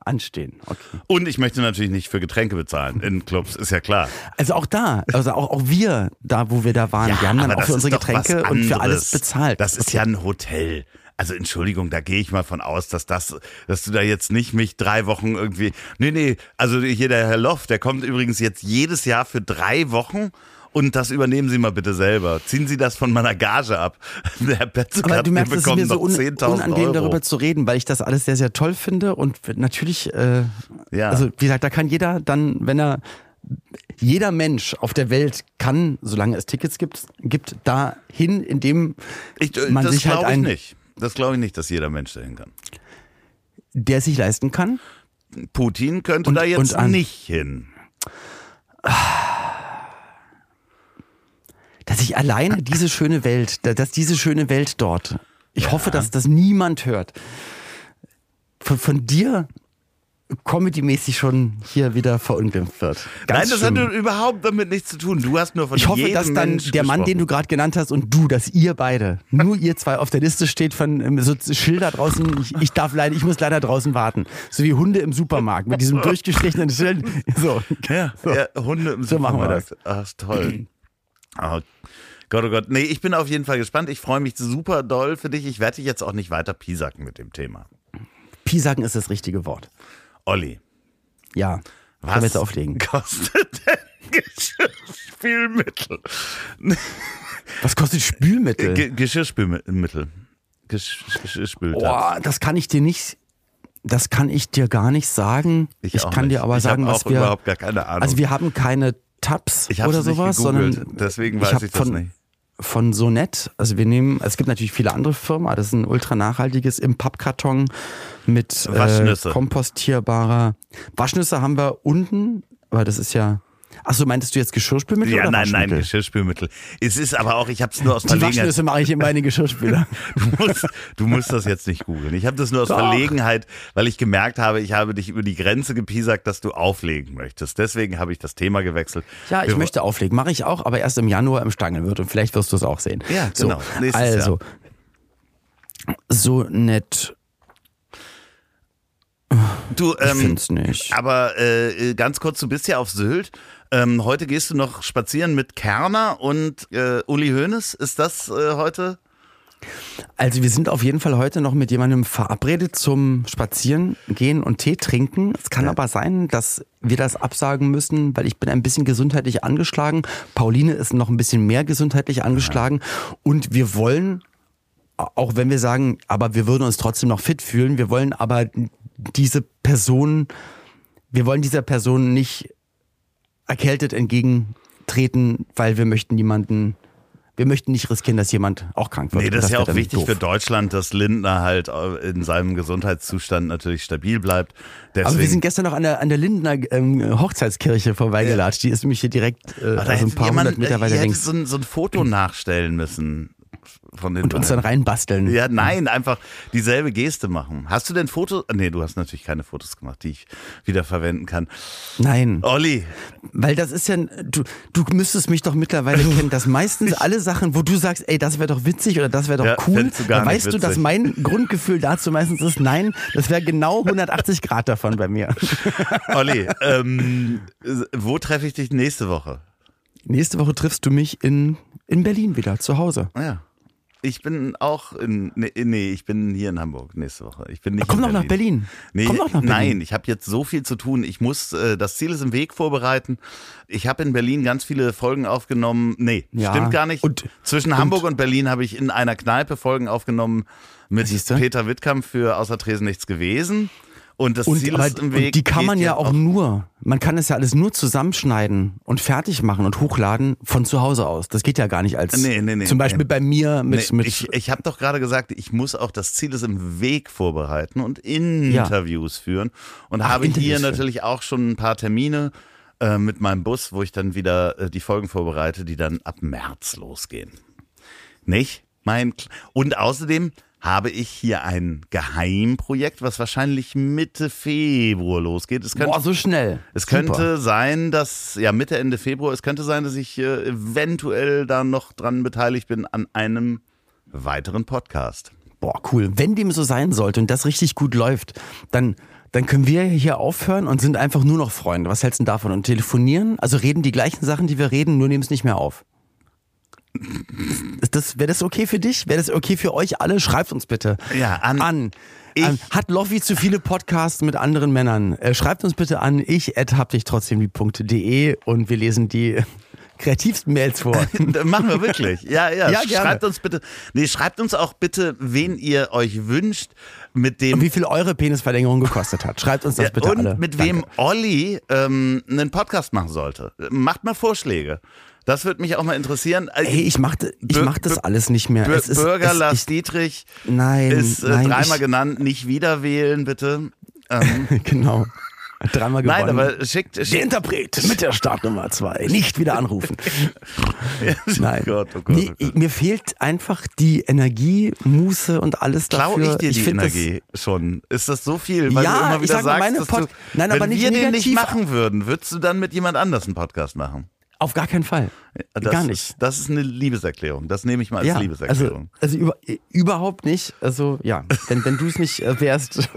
Anstehen, okay. Und ich möchte natürlich nicht für Getränke bezahlen in Clubs, ist ja klar. Also auch da, also auch, auch wir, da wo wir da waren, wir haben dann auch für unsere Getränke und für alles bezahlt. Das ist ja ein Hotel. Also Entschuldigung, da gehe ich mal von aus, dass das, dass du da jetzt nicht mich drei Wochen irgendwie. Nee, nee, also hier der Herr Loff, der kommt übrigens jetzt jedes Jahr für drei Wochen. Und das übernehmen Sie mal bitte selber. Ziehen Sie das von meiner Gage ab. Herr Petzokat, Aber du merkst, wir es ist mir bekommen so noch un 10.000 unangenehm, Euro. darüber zu reden, weil ich das alles sehr, sehr toll finde. Und natürlich, äh, Ja. also wie gesagt, da kann jeder dann, wenn er, jeder Mensch auf der Welt kann, solange es Tickets gibt, gibt dahin, indem ich, äh, man das sich halt glaube ich ein, nicht. Das glaube ich nicht, dass jeder Mensch dahin kann. der sich leisten kann. Putin könnte Und- da jetzt nicht hin. Dass ich alleine diese schöne Welt, da- dass diese schöne Welt dort, ich hoffe, dass das niemand hört, von, von dir comedymäßig schon hier wieder verunglimpft wird. Ganz Nein, das schlimm. hat überhaupt damit nichts zu tun. Du hast nur von ich hoffe, dass dann Mensch der Mann, den du gerade genannt hast und du, dass ihr beide, nur ihr zwei auf der Liste steht von ähm, so Schilder draußen, ich, ich darf leider, ich muss leider draußen warten. So wie Hunde im Supermarkt mit diesem durchgestrichenen Schild. So. Ja, ja, Hunde im So machen wir Supermarkt. Ach, toll. Oh Gott, oh Gott. Nee, ich bin auf jeden Fall gespannt. Ich freue mich super doll für dich. Ich werde dich jetzt auch nicht weiter piesacken mit dem Thema. Piesacken ist das richtige Wort. Olli, Ja. was jetzt auflegen. kostet denn Geschirrspülmittel? Was kostet Spülmittel? Ge Geschirrspülmittel. Gesch Geschirrspültabs. Boah, das kann ich dir nicht, das kann ich dir gar nicht sagen. Ich, auch kann nicht. dir aber ich sagen, was auch wir, überhaupt gar keine Ahnung. also wir haben keine Tabs ich oder sowas, sondern deswegen ich weiß hab ich das von, nicht. Von Sonett, also wir nehmen, es gibt natürlich viele andere Firmen, aber das ist ein ultra nachhaltiges im Pappkarton mit äh, kompostierbarer. Waschnüsse haben wir unten, aber das ist ja. Achso, meintest du jetzt Geschirrspülmittel Ja, oder nein, nein? Geschirrspülmittel. Es ist aber auch, ich habe es nur aus Die Verlegenheit. Waschnüsse mache ich in meine Geschirrspüler. Du musst, du musst das jetzt nicht googeln. Ich habe das nur aus Doch. Verlegenheit, weil ich gemerkt habe, ich habe dich über die Grenze gepiesackt, dass du auflegen möchtest. Deswegen habe ich das Thema gewechselt. Ja, ich Wir- möchte auflegen. Mache ich auch, aber erst im Januar im Stangelwirt und vielleicht wirst du es auch sehen. Ja, genau. So, Nächstes also, so nett. Du, Ich ähm, find's nicht. aber äh, ganz kurz, du bist ja auf Sylt. Ähm, heute gehst du noch spazieren mit Kerner und äh, Uli Hoeneß. Ist das äh, heute? Also wir sind auf jeden Fall heute noch mit jemandem verabredet zum Spazieren gehen und Tee trinken. Es kann aber sein, dass wir das absagen müssen, weil ich bin ein bisschen gesundheitlich angeschlagen. Pauline ist noch ein bisschen mehr gesundheitlich angeschlagen und wir wollen auch wenn wir sagen, aber wir würden uns trotzdem noch fit fühlen, wir wollen aber diese Person, wir wollen dieser Person nicht erkältet entgegentreten, weil wir möchten niemanden, wir möchten nicht riskieren, dass jemand auch krank wird. Nee, das ist ja auch wichtig doof. für Deutschland, dass Lindner halt äh, in seinem Gesundheitszustand natürlich stabil bleibt. Deswegen, Aber wir sind gestern noch an der, an der Lindener ähm, Hochzeitskirche vorbeigelatscht. Die ist nämlich hier direkt äh, da also ein paar jemand, hundert Meter äh, weiter links so ein, so ein Foto nachstellen müssen von den und uns dann beiden. reinbasteln. Ja, nein, einfach dieselbe Geste machen. Hast du denn Fotos? Nee, du hast natürlich keine Fotos gemacht, die ich wieder verwenden kann. Nein, Olli, weil das ist ja, du, du müsstest mich doch mittlerweile kennen, dass meistens alle Sachen, wo du sagst, ey, das wäre doch witzig oder das wäre doch Ja, cool, du dann weißt du, dass witzig. mein Grundgefühl dazu meistens ist, nein, das wäre genau 180 Grad davon bei mir. Olli, ähm, wo treffe ich dich nächste Woche? Nächste Woche triffst du mich in, in Berlin wieder, zu Hause. Ja. Ich bin auch in, nee, nee, ich bin hier in Hamburg nächste Woche. Ich bin nicht Komm doch nach Berlin. Nee, Komm doch nach Berlin. Nein, ich habe jetzt so viel zu tun. Ich muss äh, das Ziel ist im Weg vorbereiten. Ich habe in Berlin ganz viele Folgen aufgenommen. Nee, Ja, stimmt gar nicht. und- Zwischen und- Hamburg und Berlin habe ich in einer Kneipe Folgen aufgenommen mit? Peter Wittkamp für Außer Tresen nichts gewesen. Und das Und, Ziel aber, ist im Weg. die kann man ja jetzt auch nur, man kann es ja alles nur zusammenschneiden und fertig machen und hochladen von zu Hause aus. Das geht ja gar nicht als Nee, nee, nee, zum Beispiel nee. bei mir mit, Nee, mit ich ich habe doch gerade gesagt, ich muss auch das Ziel ist im Weg vorbereiten und Ja. Interviews führen und Ach, habe Interviews hier führen. natürlich auch schon ein paar Termine äh, mit meinem Bus, wo ich dann wieder äh, die Folgen vorbereite, die dann ab März losgehen. Nicht? Mein und außerdem habe ich hier ein Geheimprojekt, was wahrscheinlich Mitte Februar losgeht. Es könnte, Boah, so schnell. es Super. könnte sein, dass, ja, Mitte, Ende Februar, es könnte sein, dass ich äh, eventuell da noch dran beteiligt bin an einem weiteren Podcast. Boah, cool. Wenn dem so sein sollte und das richtig gut läuft, dann dann können wir hier aufhören und sind einfach nur noch Freunde. Was hältst du denn davon? Und telefonieren, also reden die gleichen Sachen, die wir reden, nur nehmen es nicht mehr auf. Das, Das, Wäre das okay für dich? Wäre das okay für euch alle? Schreibt uns bitte. Ja, an- an Ich- an, hat Loffi zu viele Podcasts mit anderen Männern? Äh, schreibt uns bitte an ich hab dich trotzdem lieb.de und wir lesen die kreativsten Mails vor. Machen wir wirklich. Ja, ja. Ja, gerne. Schreibt uns bitte. Nee, schreibt uns auch bitte, wen ihr euch wünscht, mit dem. Und wie viel eure Penisverlängerung gekostet hat. Schreibt uns das Ja, bitte und alle. mit Danke. wem Olli ähm, einen Podcast machen sollte. Macht mal Vorschläge. Das würde mich auch mal interessieren. Äh, Hey, ich mach, ich mach das alles nicht mehr. Es ist- Bürger es- Lars ich- Dietrich Nein, ist äh, nein, dreimal ich, genannt. Nicht wieder wählen, bitte. Ähm, genau. Dreimal gewonnen. nein, aber schickt. Der schickt Interpret mit der Startnummer zwei. Nicht wieder anrufen. Nein. Oh Gott, oh Gott, oh Gott. Mir fehlt einfach die Energie, Muße und alles Klau dafür. ich dir die find Energie schon? Ist das so viel? Weil Ja, du immer ich wieder sag mal, sagst, meine Pod- du, Nein, wenn aber nicht wir den nicht negativ. machen würden, würdest du dann mit jemand anders einen Podcast machen? Auf gar keinen Fall. Das, Gar nicht. Das ist eine Liebeserklärung. Das nehme ich mal als Ja, also, Liebeserklärung. also über, überhaupt nicht. Also ja, wenn, wenn du es nicht äh, wärst,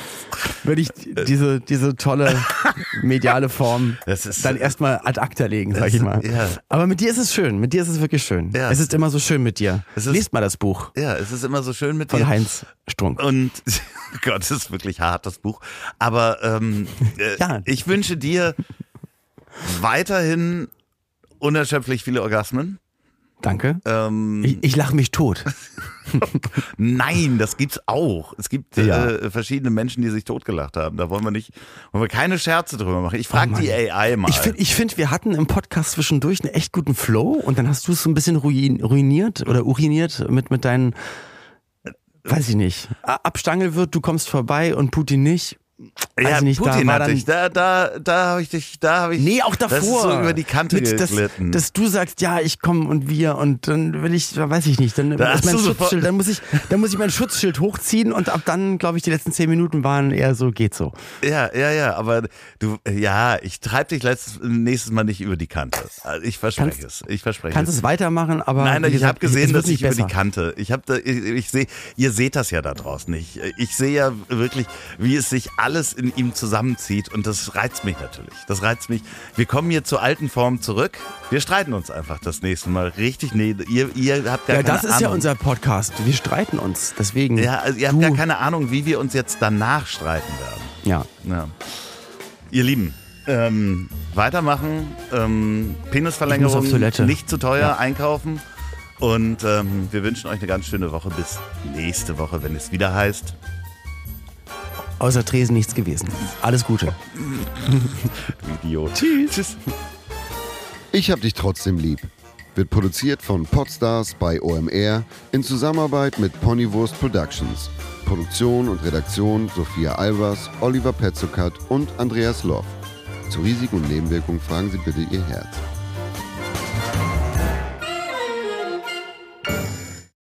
würde ich diese, diese tolle mediale Form ist- dann erstmal ad acta legen, sag ich mal. ja. Aber mit dir ist es schön. Mit dir ist es wirklich schön. Ja. Es ist immer so schön mit dir. Es ist- Lest mal das Buch ja, es ist immer so schön mit von dir. Heinz Strunk. Und Gott, das ist wirklich hart, das Buch. Aber ähm, äh, Ja. ich wünsche dir weiterhin unerschöpflich viele Orgasmen. Danke. Ähm, Ich, ich lache mich tot. nein, das gibt's auch. Es gibt Ja. äh, verschiedene Menschen, die sich totgelacht haben. Da wollen wir nicht, wollen wir keine Scherze drüber machen. Ich frage Oh die AI mal. Ich finde, ich find, wir hatten im Podcast zwischendurch einen echt guten Flow und dann hast du es so ein bisschen ruin, ruiniert oder uriniert mit, mit deinen, weiß ich nicht, Abstangel wird, du kommst vorbei und Putin nicht. Ja, ich nicht, Putin da war dann, dich. Da, da, da habe ich dich, da habe ich. Nee, auch davor. Das ist so über die Kante Mit, dass, geglitten. dass du sagst, ja, ich komme und wir und dann will ich, weiß ich nicht, dann Da ist mein Schutzschild, dann muss ich, dann muss ich mein Schutzschild hochziehen und ab dann, glaube ich, die letzten zehn Minuten waren eher so, geht so. Ja, ja, ja, aber du, ja, ich treibe dich letztes, nächstes Mal nicht über die Kante. Also Ich verspreche Kannst- es. Ich verspreche Kannst es. es weitermachen, aber Nein, wie ich habe gesehen, dass ich über die. Kante. Ich habe, ich, ich sehe, ihr seht das ja da draußen nicht. Ich sehe ja wirklich, wie es sich alles in ihm zusammenzieht und das reizt mich natürlich. Das reizt mich. Wir kommen hier zur alten Form zurück. Wir streiten uns einfach das nächste Mal richtig. Nee, ihr, ihr habt gar Ja, keine das ist Ahnung. ja unser Podcast. Wir streiten uns. Deswegen. Ja, also ihr habt gar keine Ahnung, wie wir uns jetzt danach streiten werden. Ja. Ja. Ihr Lieben, ähm, weitermachen, ähm, Penisverlängerung, nicht zu teuer Ja. einkaufen und ähm, wir wünschen euch eine ganz schöne Woche bis nächste Woche, wenn es wieder heißt. Außer Tresen nichts gewesen. Alles Gute. Du Idiot. Tschüss. Ich hab dich trotzdem lieb. Wird produziert von Podstars bei OMR in Zusammenarbeit mit Ponywurst Productions. Produktion und Redaktion Sophia Albers, Oliver Petzokat und Andreas Loff. Zu Risiken und Nebenwirkungen fragen Sie bitte Ihr Herz.